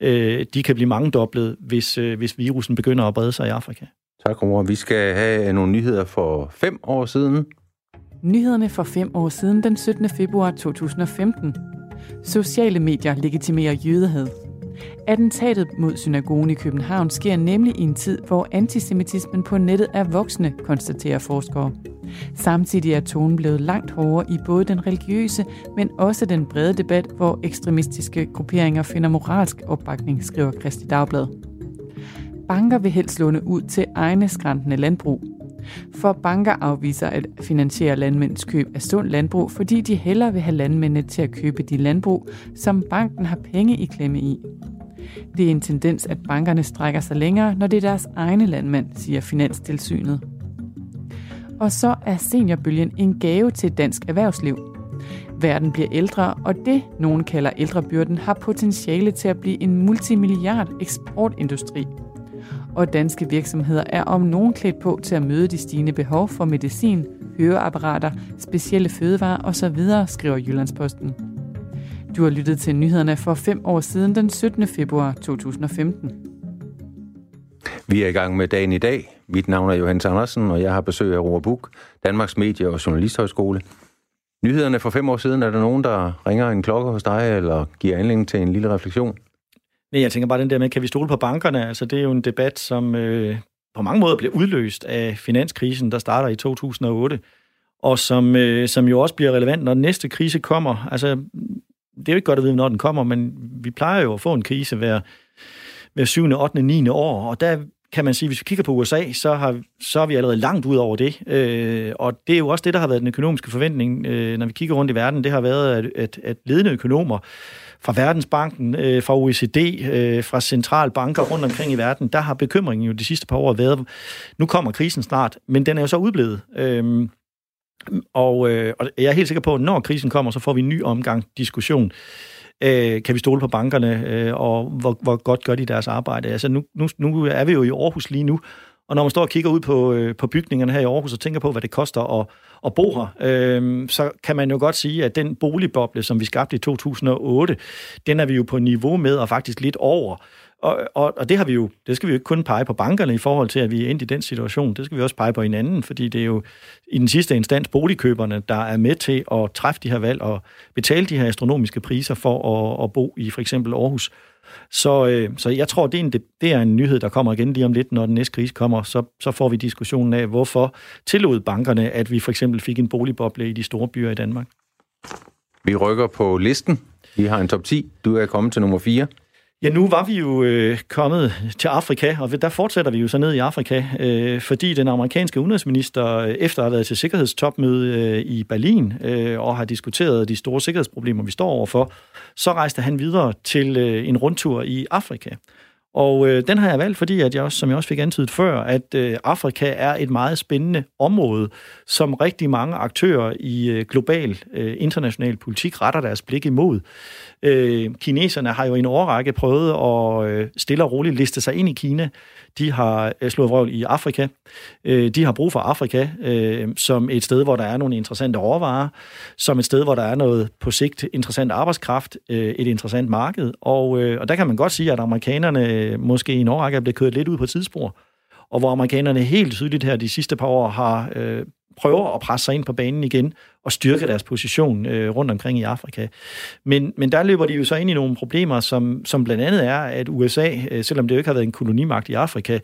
øh, de kan blive mangedoblet, hvis, øh, hvis virusen begynder at brede sig i Afrika. Tak, Romer. Vi skal have nogle nyheder for fem år siden. Nyhederne for fem år siden, den 17. februar 2015. Sociale medier legitimerer jødehad. Attentatet mod synagogen i København sker nemlig i en tid, hvor antisemitismen på nettet er voksende, konstaterer forskere. Samtidig er tonen blevet langt hårdere i både den religiøse, men også den brede debat, hvor ekstremistiske grupperinger finder moralsk opbakning, skriver Kristi Dagblad. Banker vil helst låne ud til egne skræntende landbrug. For banker afviser at finansiere landmænds køb af sund landbrug, fordi de hellere vil have landmændene til at købe de landbrug, som banken har penge i klemme i. Det er en tendens, at bankerne strækker sig længere, når det er deres egne landmænd, siger Finanstilsynet. Og så er seniorbølgen en gave til dansk erhvervsliv. Verden bliver ældre, og det, nogen kalder ældrebyrden, har potentiale til at blive en multimilliard eksportindustri. Og danske virksomheder er om nogen klædt på til at møde de stigende behov for medicin, høreapparater, specielle fødevarer osv., skriver Jyllandsposten. Du har lyttet til nyhederne for fem år siden den 17. februar 2015. Vi er i gang med dagen i dag. Mit navn er Johannes Andersen, og jeg har besøg af Roar Buk, Danmarks Medie- og Journalisthøjskole. Nyhederne for fem år siden, er der nogen, der ringer en klokke hos dig, eller giver anledning til en lille refleksion? Nej, jeg tænker bare den der med, kan vi stole på bankerne? Altså, det er jo en debat, som øh, på mange måder bliver udløst af finanskrisen, der starter i 2008, og som, øh, som jo også bliver relevant, når den næste krise kommer. Altså, det er jo ikke godt at vide, når den kommer, men vi plejer jo at få en krise hver, hver 7., 8., 9. år, og der kan man sige, hvis vi kigger på USA, så, har, så er vi allerede langt ud over det. Øh, og det er jo også det, der har været den økonomiske forventning, øh, når vi kigger rundt i verden. Det har været, at, at, at ledende økonomer fra Verdensbanken, øh, fra OECD, øh, fra centralbanker rundt omkring i verden, der har bekymringen jo de sidste par år været, nu kommer krisen snart, men den er jo så udblevet. Øh, og, øh, og jeg er helt sikker på, at når krisen kommer, så får vi en ny omgang diskussion. Øh, kan vi stole på bankerne, øh, og hvor, hvor godt gør de deres arbejde? Altså nu, nu, nu er vi jo i Aarhus lige nu, og når man står og kigger ud på, øh, på bygningerne her i Aarhus og tænker på, hvad det koster at, at bo her, øh, så kan man jo godt sige, at den boligboble, som vi skabte i 2008, den er vi jo på niveau med og faktisk lidt over. Og, og, og det har vi jo, det skal vi jo ikke kun pege på bankerne i forhold til, at vi er endt i den situation. Det skal vi også pege på hinanden, fordi det er jo i den sidste instans boligkøberne, der er med til at træffe de her valg og betale de her astronomiske priser for at, at bo i for eksempel Aarhus. Så, øh, så jeg tror, det er, en, det er en nyhed, der kommer igen lige om lidt, når den næste krise kommer. Så, så får vi diskussionen af, hvorfor tillod bankerne, at vi for eksempel fik en boligboble i de store byer i Danmark. Vi rykker på listen. Vi har en top 10. Du er kommet til nummer 4. Ja, nu var vi jo øh, kommet til Afrika, og der fortsætter vi jo så ned i Afrika, øh, fordi den amerikanske udenrigsminister, øh, efter at have været til sikkerhedstopmøde øh, i Berlin øh, og har diskuteret de store sikkerhedsproblemer, vi står overfor, så rejste han videre til øh, en rundtur i Afrika. Og øh, den har jeg valgt, fordi at jeg også, som jeg også fik antydet før, at øh, Afrika er et meget spændende område, som rigtig mange aktører i øh, global øh, international politik retter deres blik imod. Øh, kineserne har jo i en årrække prøvet at øh, stille og roligt liste sig ind i Kina. De har øh, slået vrøvl i Afrika. Øh, de har brug for Afrika øh, som et sted, hvor der er nogle interessante råvarer, som et sted, hvor der er noget på sigt interessant arbejdskraft, øh, et interessant marked. Og, øh, og der kan man godt sige, at amerikanerne øh, måske i en årrække er blevet kørt lidt ud på tidsspor og hvor amerikanerne helt tydeligt her de sidste par år har øh, prøver at presse sig ind på banen igen og styrke deres position øh, rundt omkring i Afrika. Men, men der løber de jo så ind i nogle problemer, som, som blandt andet er, at USA, øh, selvom det jo ikke har været en kolonimagt i Afrika,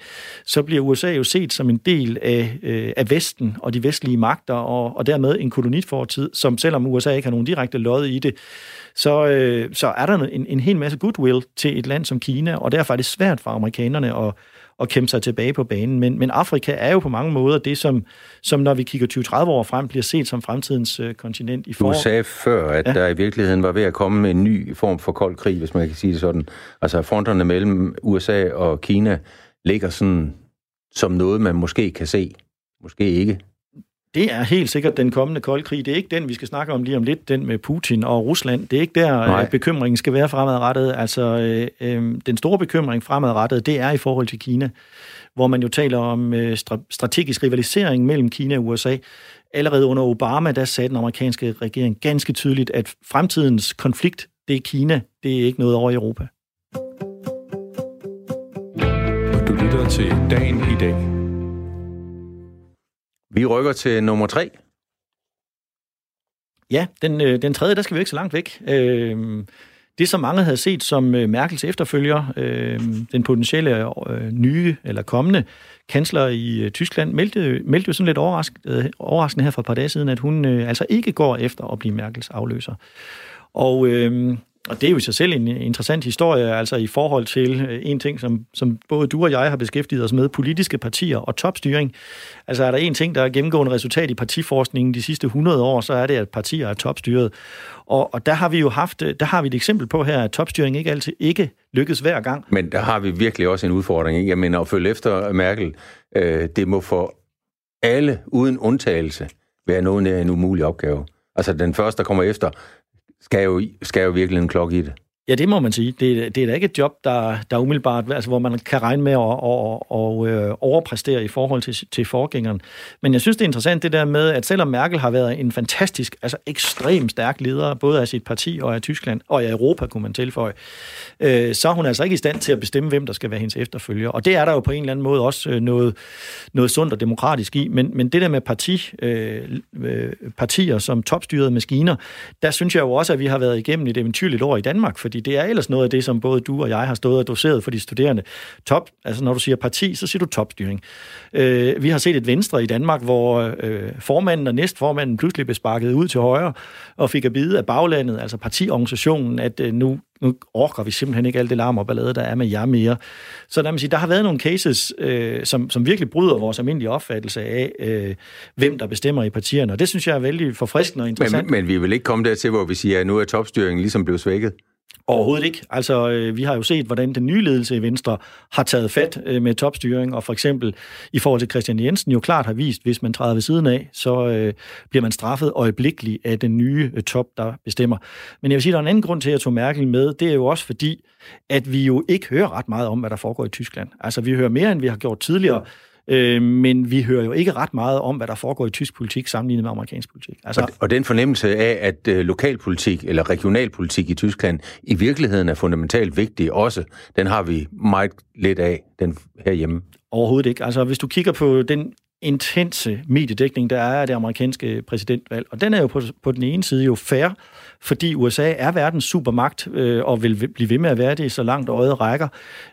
så bliver USA jo set som en del af, øh, af Vesten og de vestlige magter, og, og dermed en kolonitfortid, som selvom USA ikke har nogen direkte lod i det, så, øh, så er der en, en hel masse goodwill til et land som Kina, og derfor er det svært for amerikanerne at at kæmpe sig tilbage på banen. Men, men Afrika er jo på mange måder det, som, som når vi kigger 20-30 år frem, bliver set som fremtidens øh, kontinent. I for... Du sagde før, at ja. der i virkeligheden var ved at komme en ny form for kold krig, hvis man kan sige det sådan. Altså fronterne mellem USA og Kina ligger sådan som noget, man måske kan se. Måske ikke. Det er helt sikkert den kommende kolde krig. Det er ikke den, vi skal snakke om lige om lidt, den med Putin og Rusland. Det er ikke der, Nej. bekymringen skal være fremadrettet. Altså, øh, øh, den store bekymring fremadrettet, det er i forhold til Kina, hvor man jo taler om øh, strategisk rivalisering mellem Kina og USA. Allerede under Obama, der sagde den amerikanske regering ganske tydeligt, at fremtidens konflikt, det er Kina, det er ikke noget over i Europa. Du lytter til Dagen i dag vi rykker til nummer tre. Ja, den, øh, den tredje, der skal vi ikke så langt væk. Øh, det, som mange havde set som øh, Merkels efterfølger, øh, den potentielle øh, nye eller kommende kansler i øh, Tyskland, meldte, meldte jo sådan lidt overraskende, øh, overraskende her for et par dage siden, at hun øh, altså ikke går efter at blive Merkels afløser. Og øh, og det er jo i sig selv en interessant historie, altså i forhold til øh, en ting, som, som både du og jeg har beskæftiget os med, politiske partier og topstyring. Altså er der en ting, der er gennemgående resultat i partiforskningen de sidste 100 år, så er det, at partier er topstyret. Og, og der har vi jo haft, øh, der har vi et eksempel på her, at topstyring ikke altid ikke lykkes hver gang. Men der har vi virkelig også en udfordring. Ikke? Jeg mener, at følge efter øh, Merkel, øh, det må for alle uden undtagelse være noget af en umulig opgave. Altså den første, der kommer efter, skal jo, skal jo virkelig en klokke i det. Ja, det må man sige. Det, det er da ikke et job, der, der umiddelbart, altså hvor man kan regne med at, at, at, at øh, overpræstere i forhold til, til forgængeren. Men jeg synes, det er interessant det der med, at selvom Merkel har været en fantastisk, altså ekstremt stærk leder, både af sit parti og af Tyskland, og af Europa, kunne man tilføje, øh, så er hun altså ikke i stand til at bestemme, hvem der skal være hendes efterfølger. Og det er der jo på en eller anden måde også øh, noget, noget sundt og demokratisk i. Men, men det der med parti, øh, øh, partier som topstyrede maskiner, der synes jeg jo også, at vi har været igennem et eventyrligt år i Danmark, fordi det er ellers noget af det, som både du og jeg har stået og doseret for de studerende. Top, altså når du siger parti, så siger du topstyring. Øh, vi har set et venstre i Danmark, hvor øh, formanden og næstformanden pludselig blev sparket ud til højre og fik at bide af baglandet, altså partiorganisationen, at øh, nu nu orker vi simpelthen ikke alt det larm og ballade, der er med jer mere. Så der, man sige, der har været nogle cases, øh, som, som virkelig bryder vores almindelige opfattelse af, øh, hvem der bestemmer i partierne, og det synes jeg er vældig forfriskende og interessant. Men, men vi vil ikke komme dertil, hvor vi siger, at nu er topstyringen ligesom blevet svækket? Overhovedet ikke. Altså, øh, vi har jo set, hvordan den nye ledelse i Venstre har taget fat øh, med topstyring, og for eksempel i forhold til Christian Jensen jo klart har vist, hvis man træder ved siden af, så øh, bliver man straffet øjeblikkeligt af den nye øh, top, der bestemmer. Men jeg vil sige, der er en anden grund til, at jeg tog Merkel med. Det er jo også fordi, at vi jo ikke hører ret meget om, hvad der foregår i Tyskland. Altså, vi hører mere, end vi har gjort tidligere. Øh, men vi hører jo ikke ret meget om, hvad der foregår i tysk politik sammenlignet med amerikansk politik. Altså, og, og den fornemmelse af, at øh, lokalpolitik eller regionalpolitik i Tyskland i virkeligheden er fundamentalt vigtig også, den har vi meget lidt af den herhjemme. Overhovedet ikke. Altså, hvis du kigger på den intense mediedækning, der er af det amerikanske præsidentvalg. Og den er jo på, på den ene side jo fair, fordi USA er verdens supermagt øh, og vil blive ved med at være det, så langt øjet rækker.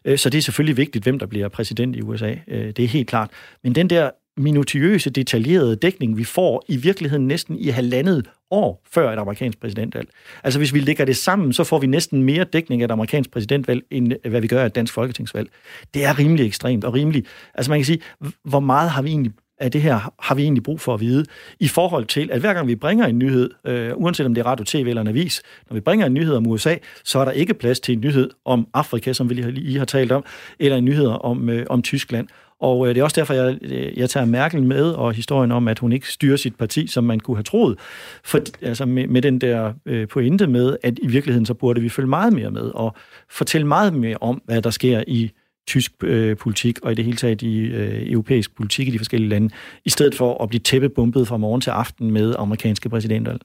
Øh, så det er selvfølgelig vigtigt, hvem der bliver præsident i USA. Øh, det er helt klart. Men den der minutiøse, detaljerede dækning, vi får i virkeligheden næsten i halvandet år før et amerikansk præsidentvalg. Altså hvis vi lægger det sammen, så får vi næsten mere dækning af et amerikansk præsidentvalg, end øh, hvad vi gør af et dansk folketingsvalg. Det er rimelig ekstremt og rimelig... Altså man kan sige, hvor meget har vi egentlig af det her har vi egentlig brug for at vide, i forhold til, at hver gang vi bringer en nyhed, øh, uanset om det er radio, tv eller en avis, når vi bringer en nyhed om USA, så er der ikke plads til en nyhed om Afrika, som vi lige har talt om, eller en nyhed om, øh, om Tyskland. Og øh, det er også derfor, jeg, øh, jeg tager Merkel med, og historien om, at hun ikke styrer sit parti, som man kunne have troet. For, altså med, med den der øh, pointe med, at i virkeligheden så burde vi følge meget mere med, og fortælle meget mere om, hvad der sker i tysk øh, politik, og i det hele taget i øh, europæisk politik i de forskellige lande, i stedet for at blive tæppebumpet fra morgen til aften med amerikanske præsidentvalg.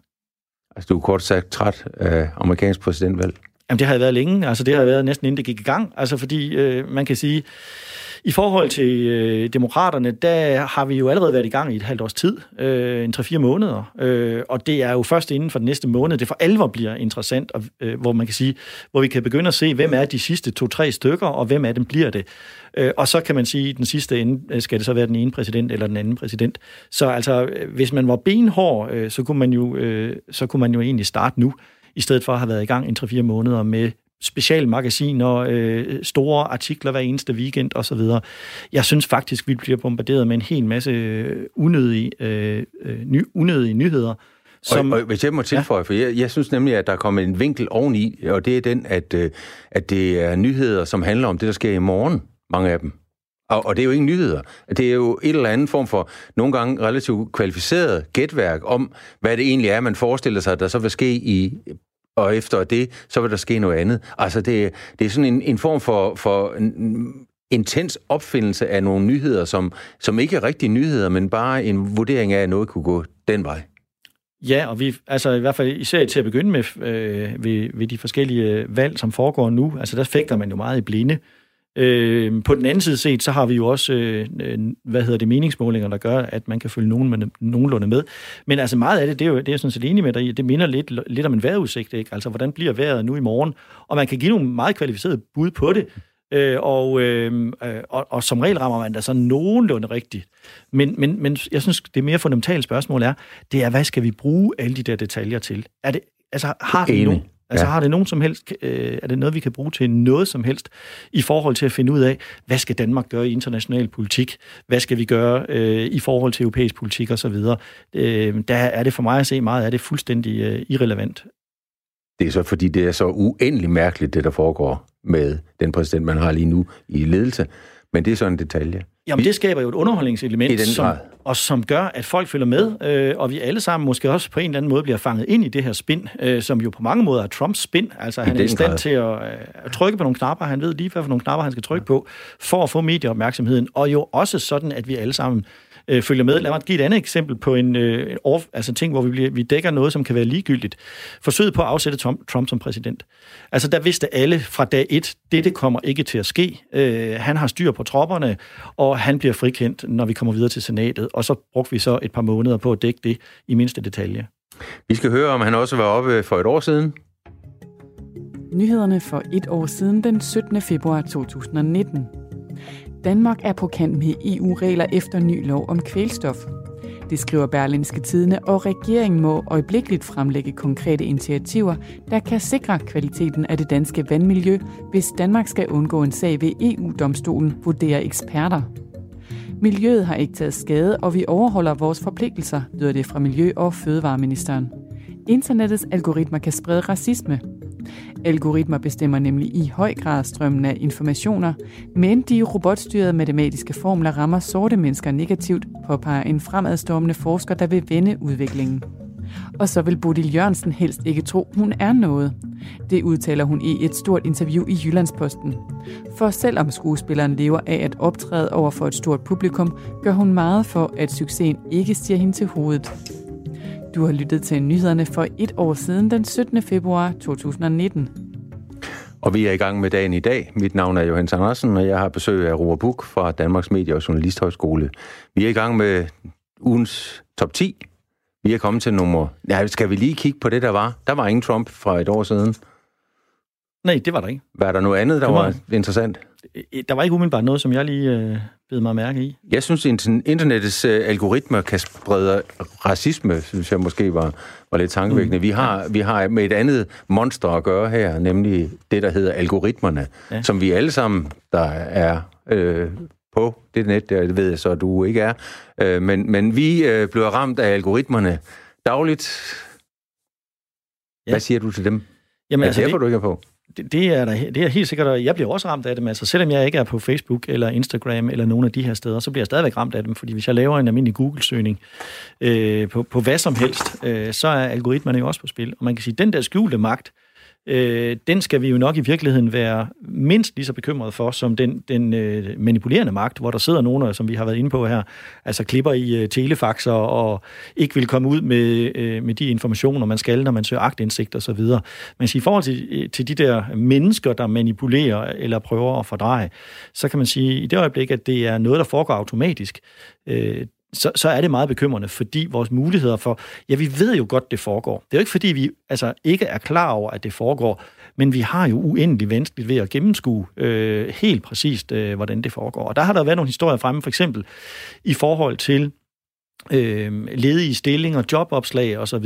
Altså, du er kort sagt træt af amerikansk præsidentvalg? Jamen, det har jeg været længe. Altså, det har jeg været næsten inden det gik i gang. Altså, fordi øh, man kan sige, i forhold til øh, demokraterne, der har vi jo allerede været i gang i et halvt års tid, øh, en 3-4 måneder, øh, og det er jo først inden for den næste måned, det for alvor bliver interessant, og, øh, hvor man kan sige, hvor vi kan begynde at se, hvem er de sidste to-tre stykker, og hvem af dem bliver det. Øh, og så kan man sige, at den sidste ende øh, skal det så være den ene præsident eller den anden præsident. Så altså, øh, hvis man var benhård, øh, så, kunne man jo, øh, så kunne man jo egentlig starte nu, i stedet for at have været i gang en 3-4 måneder med specialmagasiner, øh, store artikler hver eneste weekend osv. Jeg synes faktisk, vi bliver bombarderet med en hel masse øh, unødige, øh, øh, ny, unødige nyheder, som, og, og hvis jeg må tilføje, ja. for jeg, jeg synes nemlig, at der er kommet en vinkel oveni, og det er den, at, øh, at det er nyheder, som handler om det, der sker i morgen, mange af dem. Og, og det er jo ikke nyheder. Det er jo et eller andet form for nogle gange relativt kvalificeret gætværk om, hvad det egentlig er, man forestiller sig, der så vil ske i og efter det, så vil der ske noget andet. Altså, det, det er sådan en, en form for, for en, intens opfindelse af nogle nyheder, som, som ikke er rigtige nyheder, men bare en vurdering af, at noget kunne gå den vej. Ja, og vi, altså i hvert fald især til at begynde med øh, ved, ved de forskellige valg, som foregår nu, altså der fægter man jo meget i blinde. Øh, på den anden side set, så har vi jo også, øh, hvad hedder det, meningsmålinger, der gør, at man kan følge nogen med, nogenlunde med. Men altså meget af det, det er jo det er jeg sådan set enig med dig det minder lidt, lidt om en vejrudsigt, ikke? Altså, hvordan bliver vejret nu i morgen? Og man kan give nogle meget kvalificerede bud på det, øh, og, øh, og, og som regel rammer man da så nogenlunde rigtigt. Men, men, men jeg synes, det mere fundamentale spørgsmål er, det er, hvad skal vi bruge alle de der detaljer til? Er det, altså, har vi nogen, Altså ja. har det nogen som helst, øh, er det noget, vi kan bruge til noget som helst i forhold til at finde ud af, hvad skal Danmark gøre i international politik? Hvad skal vi gøre øh, i forhold til europæisk politik osv.? Øh, der er det for mig at se meget, er det fuldstændig øh, irrelevant. Det er så fordi, det er så uendelig mærkeligt, det der foregår med den præsident, man har lige nu i ledelse. Men det er så en detalje. Jamen, det skaber jo et underholdningselement, som, og som gør, at folk følger med, øh, og vi alle sammen måske også på en eller anden måde bliver fanget ind i det her spin, øh, som jo på mange måder er Trumps spin. Altså, han er i stand grad. til at, øh, trykke på nogle knapper, han ved lige, hvad for nogle knapper han skal trykke på, for at få medieopmærksomheden, og jo også sådan, at vi alle sammen øh, følger med. Lad mig give et andet eksempel på en øh, off, altså ting, hvor vi, bliver, vi dækker noget, som kan være ligegyldigt. Forsøget på at afsætte Trump, Trump som præsident. Altså, der vidste alle fra dag et, dette kommer ikke til at ske. Øh, han har styr på tropperne, og han bliver frikendt, når vi kommer videre til senatet. Og så brugte vi så et par måneder på at dække det i mindste detalje. Vi skal høre, om han også var oppe for et år siden. Nyhederne for et år siden, den 17. februar 2019. Danmark er på kant med EU-regler efter ny lov om kvælstof. Det skriver Berlinske Tidene, og regeringen må øjeblikkeligt fremlægge konkrete initiativer, der kan sikre kvaliteten af det danske vandmiljø, hvis Danmark skal undgå en sag ved EU-domstolen, vurderer eksperter. Miljøet har ikke taget skade, og vi overholder vores forpligtelser, lyder det fra Miljø- og Fødevareministeren. Internettets algoritmer kan sprede racisme, Algoritmer bestemmer nemlig i høj grad strømmen af informationer, men de robotstyrede matematiske formler rammer sorte mennesker negativt, påpeger en fremadstormende forsker, der vil vende udviklingen. Og så vil Bodil Jørgensen helst ikke tro, hun er noget. Det udtaler hun i et stort interview i Jyllandsposten. For selvom skuespilleren lever af at optræde over for et stort publikum, gør hun meget for, at succesen ikke stiger hende til hovedet. Du har lyttet til nyhederne for et år siden, den 17. februar 2019. Og vi er i gang med dagen i dag. Mit navn er Johannes Andersen, og jeg har besøg af Roar Buk fra Danmarks Medie- og Journalisthøjskole. Vi er i gang med ugens top 10. Vi er kommet til nummer... Ja, skal vi lige kigge på det, der var? Der var ingen Trump fra et år siden. Nej, det var der ikke. Var der noget andet, der var- var interessant? Øh, Der var ikke umiddelbart noget, som jeg lige øh, bed mig mærke i. Jeg synes, internettets øh, algoritmer kan sprede racisme, synes jeg måske var, var lidt tankevækkende. Vi, har, vi har med et andet monster at gøre her, nemlig det, der hedder algoritmerne, Ja. som vi alle sammen, der er øh, på det net, der ved jeg så, at du ikke er, øh, men, men vi øh, bliver ramt af algoritmerne dagligt. Ja. Hvad siger du til dem? Jamen, altså, det, du ikke er på? Det, det, er der, det er helt sikkert, og jeg bliver også ramt af dem. Altså, selvom jeg ikke er på Facebook eller Instagram eller nogle af de her steder, så bliver jeg stadigvæk ramt af dem, fordi hvis jeg laver en almindelig Google-søgning øh, på, på hvad som helst, øh, så er algoritmerne jo også på spil. Og man kan sige, at den der skjulte magt, øh, den skal vi jo nok i virkeligheden være mindst lige så bekymrede for, som den, den øh, manipulerende magt, hvor der sidder nogen, som vi har været inde på her, altså klipper i øh, telefaxer og ikke vil komme ud med, øh, med de informationer, man skal, når man søger agtindsigt osv. Men i forhold til, øh, til de der mennesker, der manipulerer eller prøver at fordreje, så kan man sige, i det øjeblik, at det er noget, der foregår automatisk, øh, så, så er det meget bekymrende, fordi vores muligheder for... Ja, vi ved jo godt, det foregår. Det er jo ikke, fordi vi altså, ikke er klar over, at det foregår, men vi har jo uendelig vanskeligt ved at gennemskue øh, helt præcist, øh, hvordan det foregår. Og der har der været nogle historier fremme, for eksempel i forhold til øh, ledige stillinger, jobopslag osv.,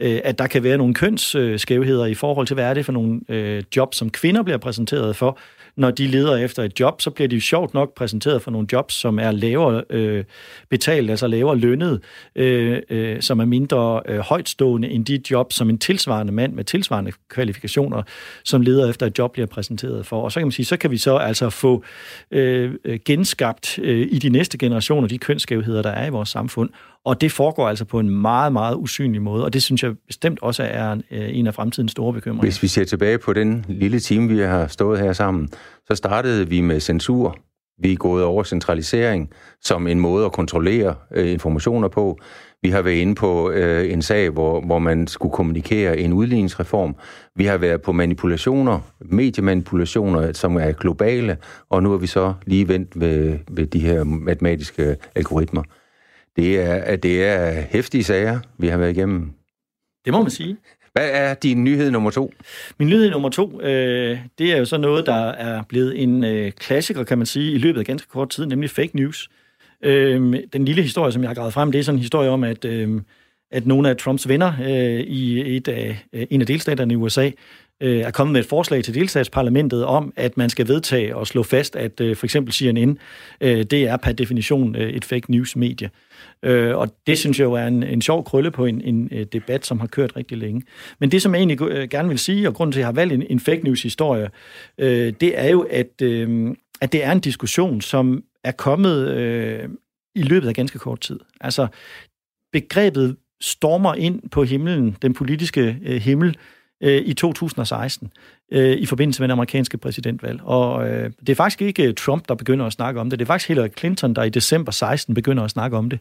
øh, at der kan være nogle kønsskævheder i forhold til, hvad er det for nogle øh, job, som kvinder bliver præsenteret for. Når de leder efter et job, så bliver de jo sjovt nok præsenteret for nogle jobs, som er lavere øh, betalt, altså lavere lønnet, øh, øh, som er mindre øh, højtstående end de job, som en tilsvarende mand med tilsvarende kvalifikationer, som leder efter et job, bliver præsenteret for. Og så kan man sige, så kan vi så altså få øh, øh genskabt øh, i de næste generationer de kønsskævheder, der er i vores samfund. Og det foregår altså på en meget, meget usynlig måde, og det synes jeg bestemt også er øh, en, af fremtidens store bekymringer. Hvis vi ser tilbage på den lille time, vi har stået her sammen, så startede vi med censur. Vi er gået over centralisering som en måde at kontrollere øh, informationer på. Vi har været inde på øh, en sag, hvor, hvor man skulle kommunikere en udligningsreform. Vi har været på manipulationer, mediemanipulationer, som er globale, og nu er vi så lige vendt ved, ved de her matematiske algoritmer. Det er, det er hæftige sager, vi har været igennem. Det må man sige. Hvad er din nyhed nummer to? Min nyhed nummer to, øh, det er jo så noget, der er blevet en øh, klassiker, kan man sige, i løbet af ganske kort tid, nemlig fake news. Øh, den lille historie, som jeg har gravet frem, det er sådan en historie om, at, øh, at nogle af Trumps venner øh, i et af, øh, en af delstaterne i USA øh, er kommet med et forslag til delstatsparlamentet om, at man skal vedtage og slå fast, at øh, for eksempel CNN, øh, det er per definition øh, et fake news-medie. Øh, og det synes jeg jo er en, en sjov krølle på en, en øh, debat, som har kørt rigtig længe. Men det, som jeg egentlig øh, gerne vil sige, og grunden til, at jeg har valgt en, en fake news-historie, øh, det er jo, at, øh, at det er en diskussion, som er kommet øh, i løbet af ganske kort tid. Altså, begrebet stormer ind på himlen, den politiske øh, himmel, øh, i 2016 øh, i forbindelse med det amerikanske præsidentvalg. Og øh, det er faktisk ikke øh, Trump, der begynder at snakke om det. Det er faktisk Hillary Clinton, der i december 16 begynder at snakke om det.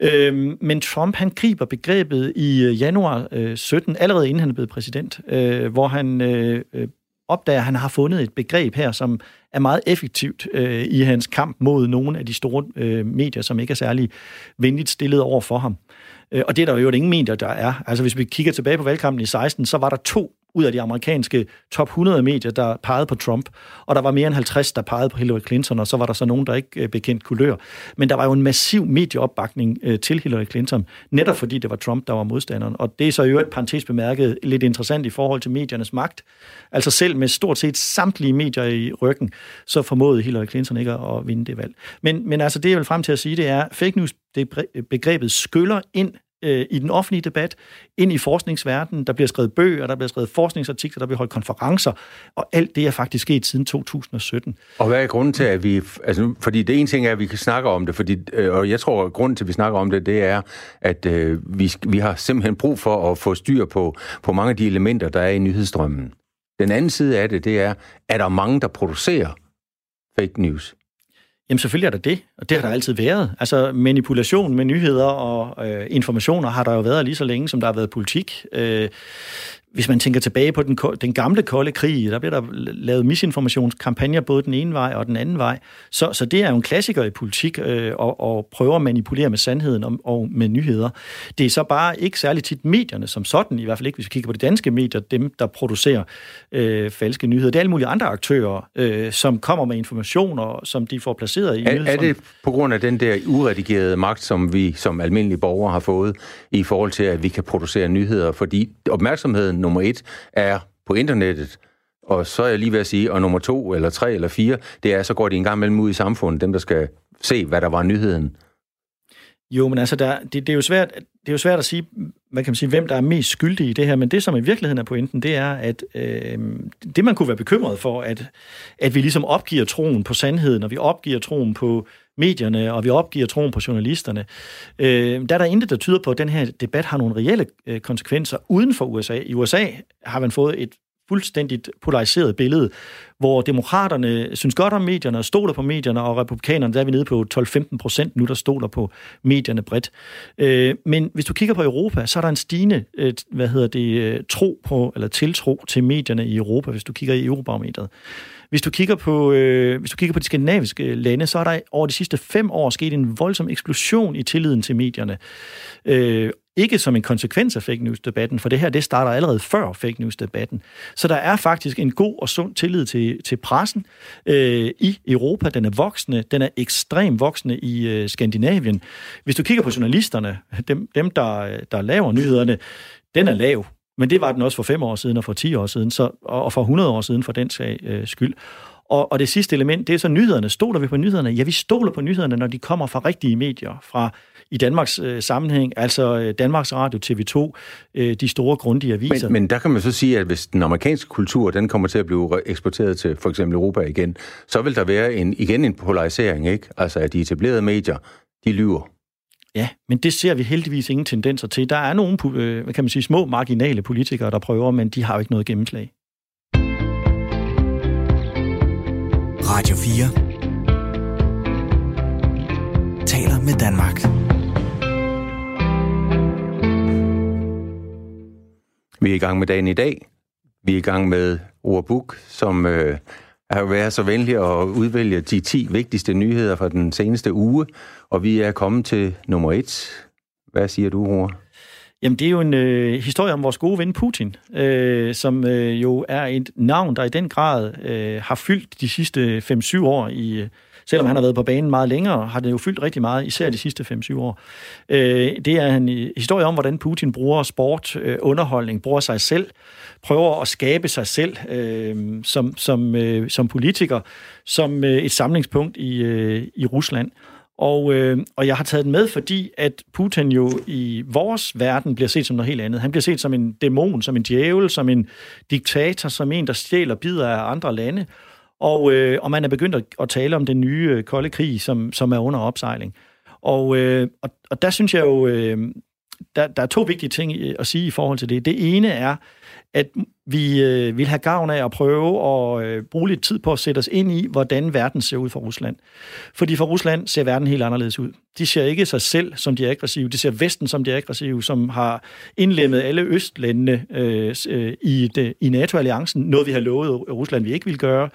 Øh, men Trump, han griber begrebet i øh, januar øh, 17, allerede inden han er blevet præsident, øh, hvor han øh, øh, opdager, at han har fundet et begreb her, som er meget effektivt øh, i hans kamp mod nogle af de store øh, medier, som ikke er særlig venligt stillet over for ham. Øh, Øh, og det er der jo ingen medier, der er. Altså hvis vi kigger tilbage på valgkampen i 16, så var der to ud af de amerikanske top 100 medier, der pegede på Trump, og der var mere end 50, der pegede på Hillary Clinton, og så var der så nogen, der ikke øh, bekendt kulør. Men der var jo en massiv medieopbakning øh, til Hillary Clinton, netop fordi det var Trump, der var modstanderen. Og det er så jo et parentes bemærket lidt interessant i forhold til mediernes magt. Altså selv med stort set samtlige medier i ryggen, så formåede Hillary Clinton ikke at vinde det valg. Men, men altså det, jeg vil frem til at sige, det er, fake news det begrebet skyller ind øh, i den offentlige debat, ind i forskningsverdenen. Der bliver skrevet bøger, der bliver skrevet forskningsartikler, der bliver holdt konferencer, og alt det er faktisk sket siden 2017. Og hvad er grunden til, at vi... Altså, fordi det ene ting er, at vi kan snakke om det, fordi, øh, og jeg tror, at grunden til, at vi snakker om det, det er, at øh, vi, vi har simpelthen brug for at få styr på, på mange af de elementer, der er i nyhedsstrømmen. Den anden side af det, det er, at der er mange, der producerer fake news. Jamen selvfølgelig er der det, og det har der altid været. Altså manipulation med nyheder og øh, informationer har der jo været lige så længe, som der har været politik. Øh, hvis man tænker tilbage på den, den gamle kolde krig, der blev der lavet misinformationskampagner både den ene vej og den anden vej. Så, så det er jo en klassiker i politik øh, og, og prøve at manipulere med sandheden og, og med nyheder. Det er så bare ikke særligt tit medierne som sådan, i hvert fald ikke hvis vi kigger på de danske medier, dem der producerer øh, falske nyheder. Det er alle mulige andre aktører, øh, som kommer med informationer, som de får placeret i er, er det på grund af den der uredigerede magt, som vi som almindelige borgere har fået i forhold til, at vi kan producere nyheder? Fordi opmærksomheden nummer et er på internettet, og så er jeg lige ved at sige, og nummer to, eller tre, eller fire, det er, så går de en gang imellem ud i samfundet, dem der skal se, hvad der var nyheden. Jo, men altså, der, det, det, er jo svært, det er jo svært at sige, hvad kan man sige, hvem der er mest skyldig i det her, men det, som i virkeligheden er pointen, det er, at øh, det, man kunne være bekymret for, at, at vi ligesom opgiver troen på sandheden, og vi opgiver troen på medierne, og vi opgiver troen på journalisterne. Øh, der er der intet, der tyder på, at den her debat har nogle reelle øh, konsekvenser uden for USA. I USA har man fået et fuldstændigt polariseret billede, hvor demokraterne synes godt om medierne og stoler på medierne, og republikanerne, der er vi nede på 12-15 procent nu, der stoler på medierne bredt. Øh, men hvis du kigger på Europa, så er der en stigende, øh, hvad hedder det, øh, tro på, eller tiltro til medierne i Europa, hvis du kigger i Eurobarometeret. Hvis du kigger på, øh, hvis du kigger på de skandinaviske lande, så er der over de sidste fem år sket en voldsom eksplosion i tilliden til medierne. Øh, ikke som en konsekvens af fake news-debatten, for det her det starter allerede før fake news-debatten. Så der er faktisk en god og sund tillid til, til pressen øh, i Europa. Den er voksende. Den er ekstremt voksende i øh, Skandinavien. Hvis du kigger på journalisterne, dem, dem der, der laver nyhederne, den er lav. Men det var den også for fem år siden og for ti år siden, så, og for 100 år siden for den sag øh, skyld. Og, og det sidste element, det er så nyhederne. Stoler vi på nyhederne? Ja, vi stoler på nyhederne, når de kommer fra rigtige medier, fra i Danmarks øh, sammenhæng, altså øh, Danmarks Radio, TV2, øh, de store grundige aviser. Men, men der kan man så sige, at hvis den amerikanske kultur, den kommer til at blive eksporteret til for eksempel Europa igen, så vil der være en, igen en polarisering, ikke? Altså at de etablerede medier, de lyver. Ja, men det ser vi heldigvis ingen tendenser til. Der er nogle, øh, hvad kan man sige, små marginale politikere, der prøver, men de har jo ikke noget gennemslag. Radio 4 taler med Danmark. Vi er i gang med dagen i dag. Vi er i gang med ordbuk, som øh, har været så venlig at udvælge de 10 vigtigste nyheder fra den seneste uge, og vi er kommet til nummer et. Hvad siger du, Roar? Jamen, det er jo en øh, historie om vores gode ven Putin, øh, som øh, jo er et navn, der i den grad øh, har fyldt de sidste 5-7 år i... Selvom han har været på banen meget længere, har det jo fyldt rigtig meget, især de sidste 5-7 år. Øh, det er en øh, historie om, hvordan Putin bruger sport, øh, underholdning, bruger sig selv, prøver at skabe sig selv øh, som, som, øh, som politiker, som øh, et samlingspunkt i, øh, i Rusland. Og, øh, og jeg har taget den med, fordi at Putin jo i vores verden bliver set som noget helt andet. Han bliver set som en dæmon, som en djævel, som en diktator, som en, der stjæler bidder af andre lande. Og, øh, og man er begyndt at, at tale om den nye øh, kolde krig, som, som er under opsejling. Og, øh, og, og der synes jeg jo, øh, der, der er to vigtige ting øh, at sige i forhold til det. Det ene er, at vi øh, vil have gavn af at prøve at øh, bruge lidt tid på at sætte os ind i, hvordan verden ser ud for Rusland. Fordi for Rusland ser verden helt anderledes ud. De ser ikke sig selv, som de aggressive. De ser Vesten, som de aggressive, som har indlemmet alle østlandene øh, øh, i, det, i NATO-alliancen. Noget, vi har lovet Rusland, vi ikke vil gøre.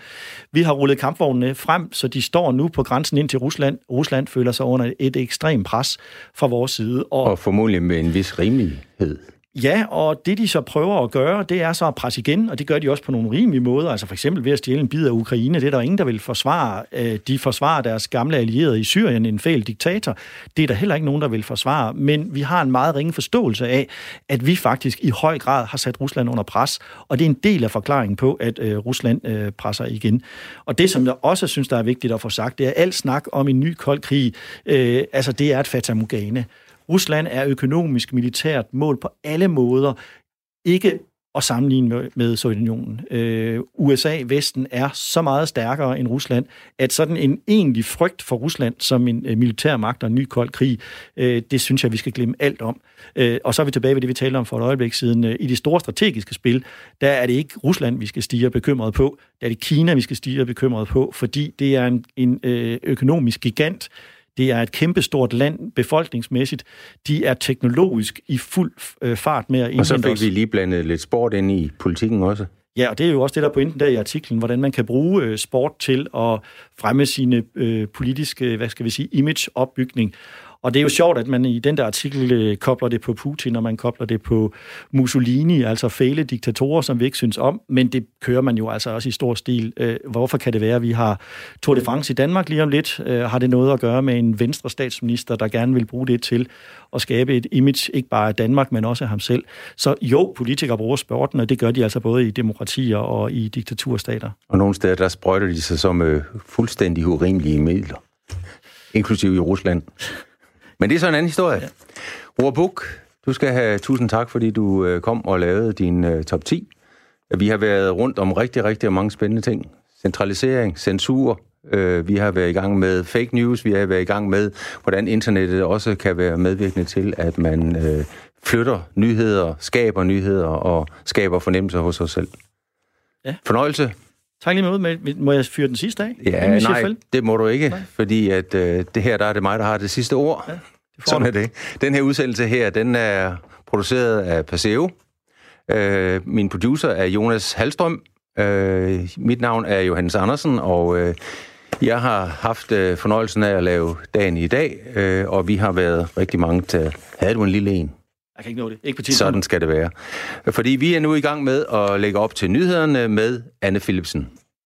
Vi har rullet kampvognene frem, så de står nu på grænsen ind til Rusland. Rusland føler sig under et ekstremt pres fra vores side. Og, og formodentlig med en vis rimelighed. Ja, og det de så prøver at gøre, det er så at presse igen, og det gør de også på nogle rimelige måder. Altså for eksempel ved at stjæle en bid af Ukraine. Det er der ingen, der vil forsvare. Øh, de forsvarer deres gamle allierede i Syrien, en fæl diktator. Det er der heller ikke nogen, der vil forsvare. Men vi har en meget ringe forståelse af, at vi faktisk i høj grad har sat Rusland under pres. Og det er en del af forklaringen på, at øh, Rusland øh, presser igen. Og det, som jeg også synes, der er vigtigt at få sagt, det er alt snak om en ny kold krig. Altså det er et fatamorgane. Rusland er økonomisk, militært mål på alle måder. Ikke at sammenligne med, med Sovjetunionen. Øh, USA, Vesten, er så meget stærkere end Rusland, at sådan en egentlig frygt for Rusland som en øh, militær magt og en ny kold krig, øh, det synes jeg, vi skal glemme alt om. Øh, og så er vi tilbage ved det, vi talte om for et øjeblik siden. Øh, I det store strategiske spil, der er det ikke Rusland, vi skal stige bekymret på. Der er det Kina, vi skal stige bekymret på, fordi det er en, en øh, økonomisk gigant, det er et kæmpestort land befolkningsmæssigt. De er teknologisk i fuld øh, fart med at Og så indhente fik os. vi lige blandet lidt sport ind i politikken også. Ja, og det er jo også det, der er pointen der i artiklen, hvordan man kan bruge øh, sport til at fremme sine øh, politiske, hvad skal vi sige, imageopbygning. Og det er jo sjovt, at man i den der artikel øh, kobler det på Putin, og man kobler det på Mussolini, altså fæle diktatorer, som vi ikke synes om, men det kører man jo altså også i stor stil. Øh, hvorfor kan det være, at vi har Tour de France i Danmark lige om lidt? Øh, har det noget at gøre med en venstre statsminister, der gerne vil bruge det til at skabe et image, ikke bare af Danmark, men også af ham selv? Så jo, politikere bruger sporten, og det gør de altså både i demokratier og i diktaturstater. Og nogle steder, der sprøjter de sig som øh, fuldstændig urimelige midler. Inklusive i Rusland. Men det er så en anden historie. Ja. Roar Buk, du skal have tusind tak, fordi du øh, kom og lavede din øh, top 10. Vi har været rundt om rigtig, rigtig mange spændende ting. Centralisering, censur, øh, vi har været i gang med fake news, vi har været i gang med, hvordan internettet også kan være medvirkende til, at man øh, flytter nyheder, skaber nyheder og skaber fornemmelser hos os selv. Ja. Fornøjelse. Tak lige med, med må jeg fyre den sidste af? Ja, nej, det må du ikke, Nej. fordi at øh, det her, der er det mig, der har det sidste ord. Ja, det Sådan du. er det. Den her udsendelse her, den er produceret af Paseo. Øh, min producer er Jonas Halstrøm. Øh, mit navn er Johannes Andersen, og øh, jeg har haft øh, fornøjelsen af at lave dagen i dag, øh, og vi har været rigtig mange til... Havde du en lille en? Jeg kan ikke nå det. Ikke på tid. Sådan skal det være. Fordi vi er nu i gang med at lægge op til nyhederne med Anne Philipsen.